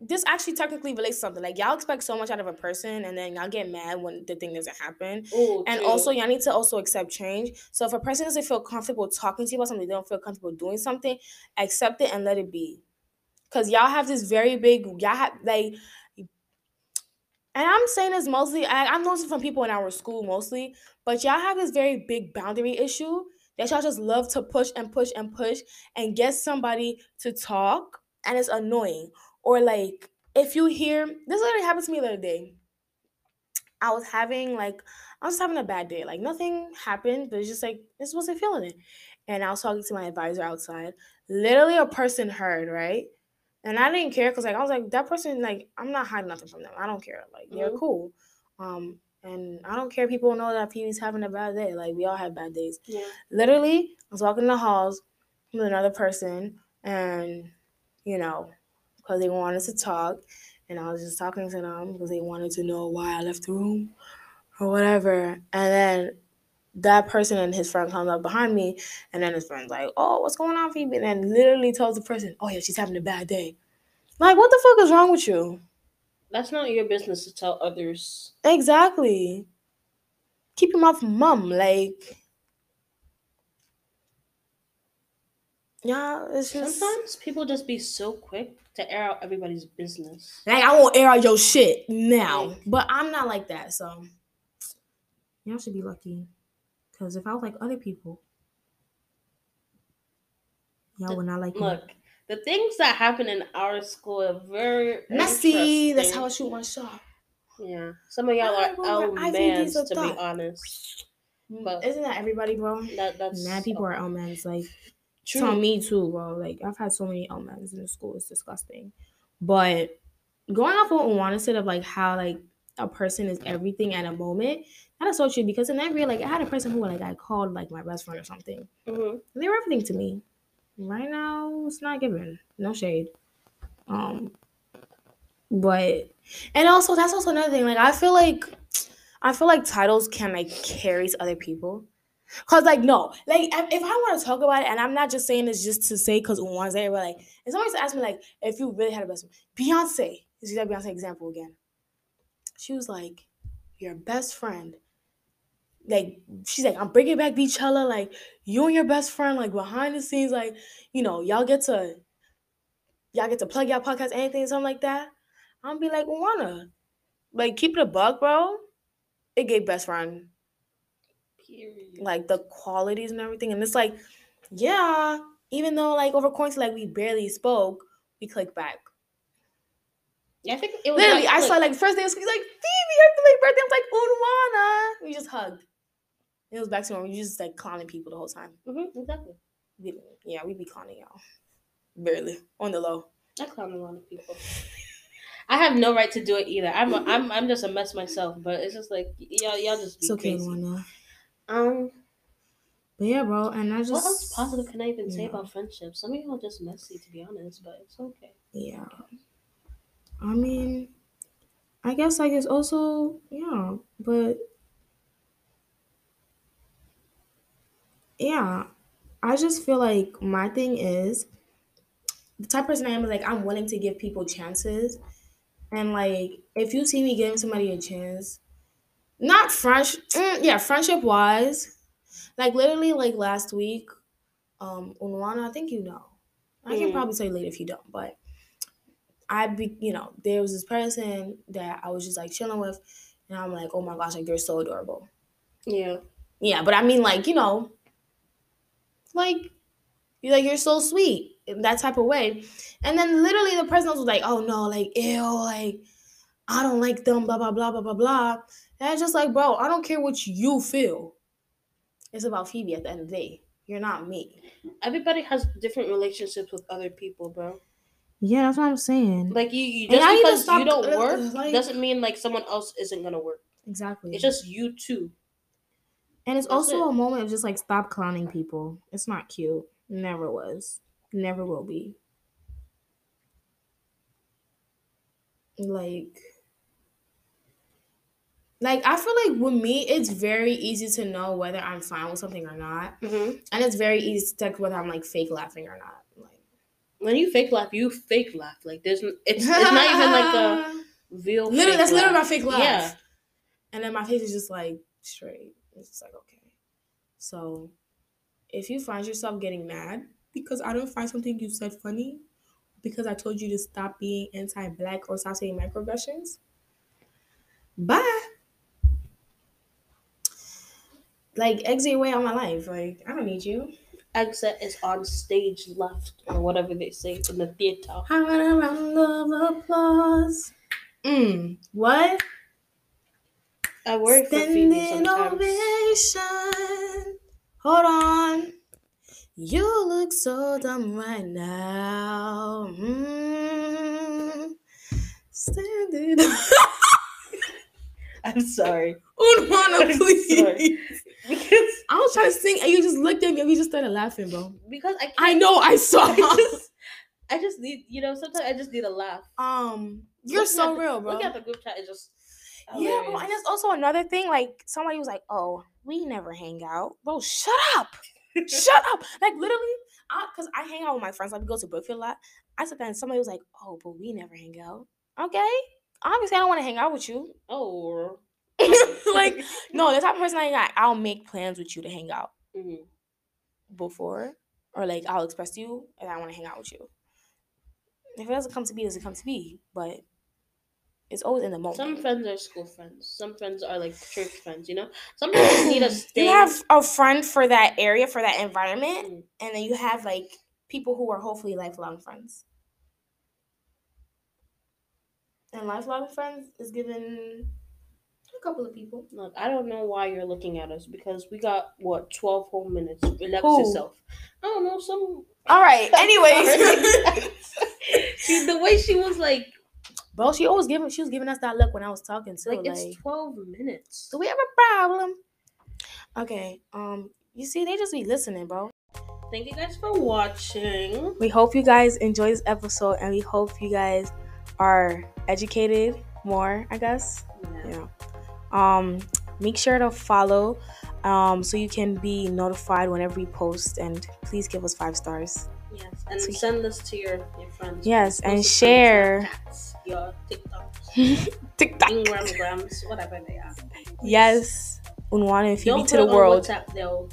Speaker 1: This actually technically relates to something. Like, y'all expect so much out of a person, and then y'all get mad when the thing doesn't happen.
Speaker 2: Ooh,
Speaker 1: And also, y'all need to also accept change. So if a person doesn't feel comfortable talking to you about something, they don't feel comfortable doing something, accept it and let it be. Cause y'all have this very big, y'all have like, and I'm saying this mostly. I, I'm noticing from people in our school mostly, but y'all have this very big boundary issue that y'all just love to push and push and push and get somebody to talk, and it's annoying. Or like, if you hear this, literally happened to me the other day. I was having like I was having a bad day. Like nothing happened, but it's just like this wasn't feeling it. And I was talking to my advisor outside. Literally a person heard, right? And I didn't care because like I was like, that person, like, I'm not hiding nothing from them. I don't care. Like they're
Speaker 2: Mhm.
Speaker 1: cool. Um, and I don't care people know that Phebe's having a bad day. Like we all have bad days.
Speaker 2: Yeah.
Speaker 1: Literally, I was walking in the halls with another person and you know, because they wanted to talk. And I was just talking to them because they wanted to know why I left the room or whatever. And then that person and his friend comes up behind me, and then his friend's like, "Oh, what's going on, Phebe?" And then literally tells the person, "Oh yeah, she's having a bad day." Like, what the fuck is wrong with you?
Speaker 2: That's not your business to tell others.
Speaker 1: Exactly. Keep your mouth mum. Like, yeah, it's just
Speaker 2: Sometimes people just be so quick to air out everybody's business.
Speaker 1: like I won't air out your shit now,
Speaker 2: Like-
Speaker 1: but I'm not like that. So y'all should be lucky, because if I was like other people, y'all would not like me.
Speaker 2: Look, the things that happen in our school are very
Speaker 1: Messy. That's how I shoot my shot.
Speaker 2: Yeah, some of y'all are
Speaker 1: Whatever,
Speaker 2: L
Speaker 1: IVDs
Speaker 2: mans
Speaker 1: of
Speaker 2: to be honest. Mm, but-
Speaker 1: Isn't that everybody, bro?
Speaker 2: That that's
Speaker 1: Mad people are L-mans. Like,
Speaker 2: true.
Speaker 1: it's on me too, bro. Like, I've had so many L-mans in the school. It's disgusting. But going off what Unwana said of like how like a person is everything at a moment, that is so true. Because in that real, like, I had a person who like I called like my best friend or something.
Speaker 2: Mhm.
Speaker 1: They were everything to me. Right now, it's not given. No shade. Um, but and also that's also another thing. Like I feel like I feel like titles can like carry to other people. Cause like no, like if I want to talk about it, and I'm not just saying this just to say because one's there, but like if somebody used to ask me like if you really had a best friend, Beyonce, is that Beyonce example again? She was like, your best friend. Like she's like, I'm bringing back Beychella. Like you and your best friend, like behind the scenes, like you know, y'all get to y'all get to plug y'all podcast, anything, something like that. I'm be like, wanna like keep it a buck, bro. It gave best friend
Speaker 2: Period.
Speaker 1: like the qualities and everything, and it's like, yeah, even though like over quarantine, like we barely spoke, we clicked back.
Speaker 2: Yeah, I think it was
Speaker 1: Literally,
Speaker 2: like,
Speaker 1: I saw like first day of school, he's like Phebe, happy late birthday. I was like, Unwana. We just hugged. It was back to when we just like clowning people the whole time.
Speaker 2: Mhm, exactly.
Speaker 1: We- yeah, we be clowning y'all. Barely on the low.
Speaker 2: I clown a lot of people. I have no right to do it either. I'm a, I'm I'm just a mess myself, but it's just like y'all y'all just be
Speaker 1: It's okay,
Speaker 2: crazy. Um,
Speaker 1: But yeah, bro, and I just
Speaker 2: what else positive can I even say
Speaker 1: yeah.
Speaker 2: about friendships? Some of y'all just messy, to be honest, but it's okay.
Speaker 1: Yeah. I mean, I guess I guess also yeah, but yeah, I just feel like my thing is the type of person I am is like I'm willing to give people chances, and like if you see me giving somebody a chance, not French, mm, yeah, friendship wise, like literally like last week, um, Unwana, I think you know, I can
Speaker 2: Mm.
Speaker 1: probably tell you later if you don't, but I be you know there was this person that I was just like chilling with, and I'm like, oh my gosh, like you're so adorable.
Speaker 2: Yeah.
Speaker 1: Yeah, but I mean, like, you know, like, you're like, you're so sweet in that type of way. And then literally the person was like, oh no, like, ew, like, I don't like them, blah, blah, blah, blah, blah, blah. And it's just like, bro, I don't care what you feel. It's about Phebe at the end of the day. You're not me.
Speaker 2: Everybody has different relationships with other people, bro.
Speaker 1: Yeah, that's what I'm saying.
Speaker 2: Like you, you just
Speaker 1: to
Speaker 2: because you don't
Speaker 1: uh,
Speaker 2: work
Speaker 1: like-
Speaker 2: doesn't mean like someone else isn't gonna work.
Speaker 1: exactly.
Speaker 2: It's just you too.
Speaker 1: and it's
Speaker 2: that's
Speaker 1: also
Speaker 2: it.
Speaker 1: a moment of just like stop clowning people. It's not cute. Never was. Never will be. Like like I feel like with me it's very easy to know whether I'm fine with something or not.
Speaker 2: Mm-hmm.
Speaker 1: And it's very easy to detect whether I'm like fake laughing or not. Like
Speaker 2: When you fake laugh, you fake laugh. Like there's, it's, it's not even like a real.
Speaker 1: literally that's literally my fake laugh.
Speaker 2: Yeah.
Speaker 1: And then my face is just like straight. It's just like okay. So if you find yourself getting mad because I don't find something you said funny, because I told you to stop being anti-black or stop saying microaggressions, bye. Like exit your way out my life. Like I don't need you.
Speaker 2: Exit is on stage left or whatever they say in the theater.
Speaker 1: I want a round of applause. Mm. What?
Speaker 2: I worry for Phebe
Speaker 1: Standing
Speaker 2: sometimes.
Speaker 1: ovation. Hold on. You look so dumb right now. Mm. Standing.
Speaker 2: I'm sorry.
Speaker 1: Unwana,
Speaker 2: I'm
Speaker 1: please.
Speaker 2: Sorry. Because
Speaker 1: I was trying to sing and you just looked at me and we just started laughing, bro.
Speaker 2: because I can't,
Speaker 1: I know I saw.
Speaker 2: I just, I just need you know sometimes I just need a laugh.
Speaker 1: um, you're
Speaker 2: Looking
Speaker 1: so
Speaker 2: at the-
Speaker 1: real, bro.
Speaker 2: Look at the group chat. It just
Speaker 1: Yeah, bro. And there's also another thing. Like somebody was like, "Oh, we never hang out." Bro, shut up. shut up. Like literally, I because I hang out with my friends. Like we go to Brookfield a lot. I said that, and somebody was like, "Oh, but we never hang out." Okay, obviously I don't want to hang out with you.
Speaker 2: oh
Speaker 1: like no, the type of person I got, I'll make plans with you to hang out
Speaker 2: Mhm.
Speaker 1: before, or like I'll express to you and I want to hang out with you. If it doesn't come to be, it doesn't come to be. But it's always in the moment.
Speaker 2: Some friends are school friends. Some friends are like church friends. You know. Some people just need a stay.
Speaker 1: You have a friend for that area, for that environment,
Speaker 2: Mm.
Speaker 1: and then you have like people who are hopefully lifelong friends. And lifelong friends is given couple of people.
Speaker 2: Look, I don't know why you're looking at us because we got what twelve whole minutes. Relax
Speaker 1: Who?
Speaker 2: yourself. I don't know some.
Speaker 1: All right. Anyways,
Speaker 2: Sorry. she, the way she was like,
Speaker 1: bro, she always giving she was giving us that look when I was talking too.
Speaker 2: like
Speaker 1: Like,
Speaker 2: it's twelve minutes.
Speaker 1: do we have a problem? Okay. Um. You see, they just be listening, bro.
Speaker 2: Thank you guys for watching.
Speaker 1: We hope you guys enjoy this episode, and we hope you guys are educated more. I guess.
Speaker 2: Yeah.
Speaker 1: Yeah. Um, make sure to follow um, so you can be notified whenever we post. And please give us five stars.
Speaker 2: Yes, and
Speaker 1: Sweet.
Speaker 2: send this to your, your friends.
Speaker 1: Yes, and share.
Speaker 2: Your
Speaker 1: TikTok.
Speaker 2: Instagrams, whatever they are.
Speaker 1: Yes. Unwana and Phebe
Speaker 2: Don't
Speaker 1: to the world.
Speaker 2: WhatsApp though.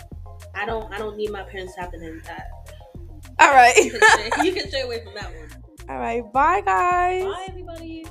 Speaker 2: I don't. I don't need my parents in that.
Speaker 1: All right.
Speaker 2: You can stay, you can stay away from that one.
Speaker 1: All right. Bye, guys.
Speaker 2: Bye, everybody.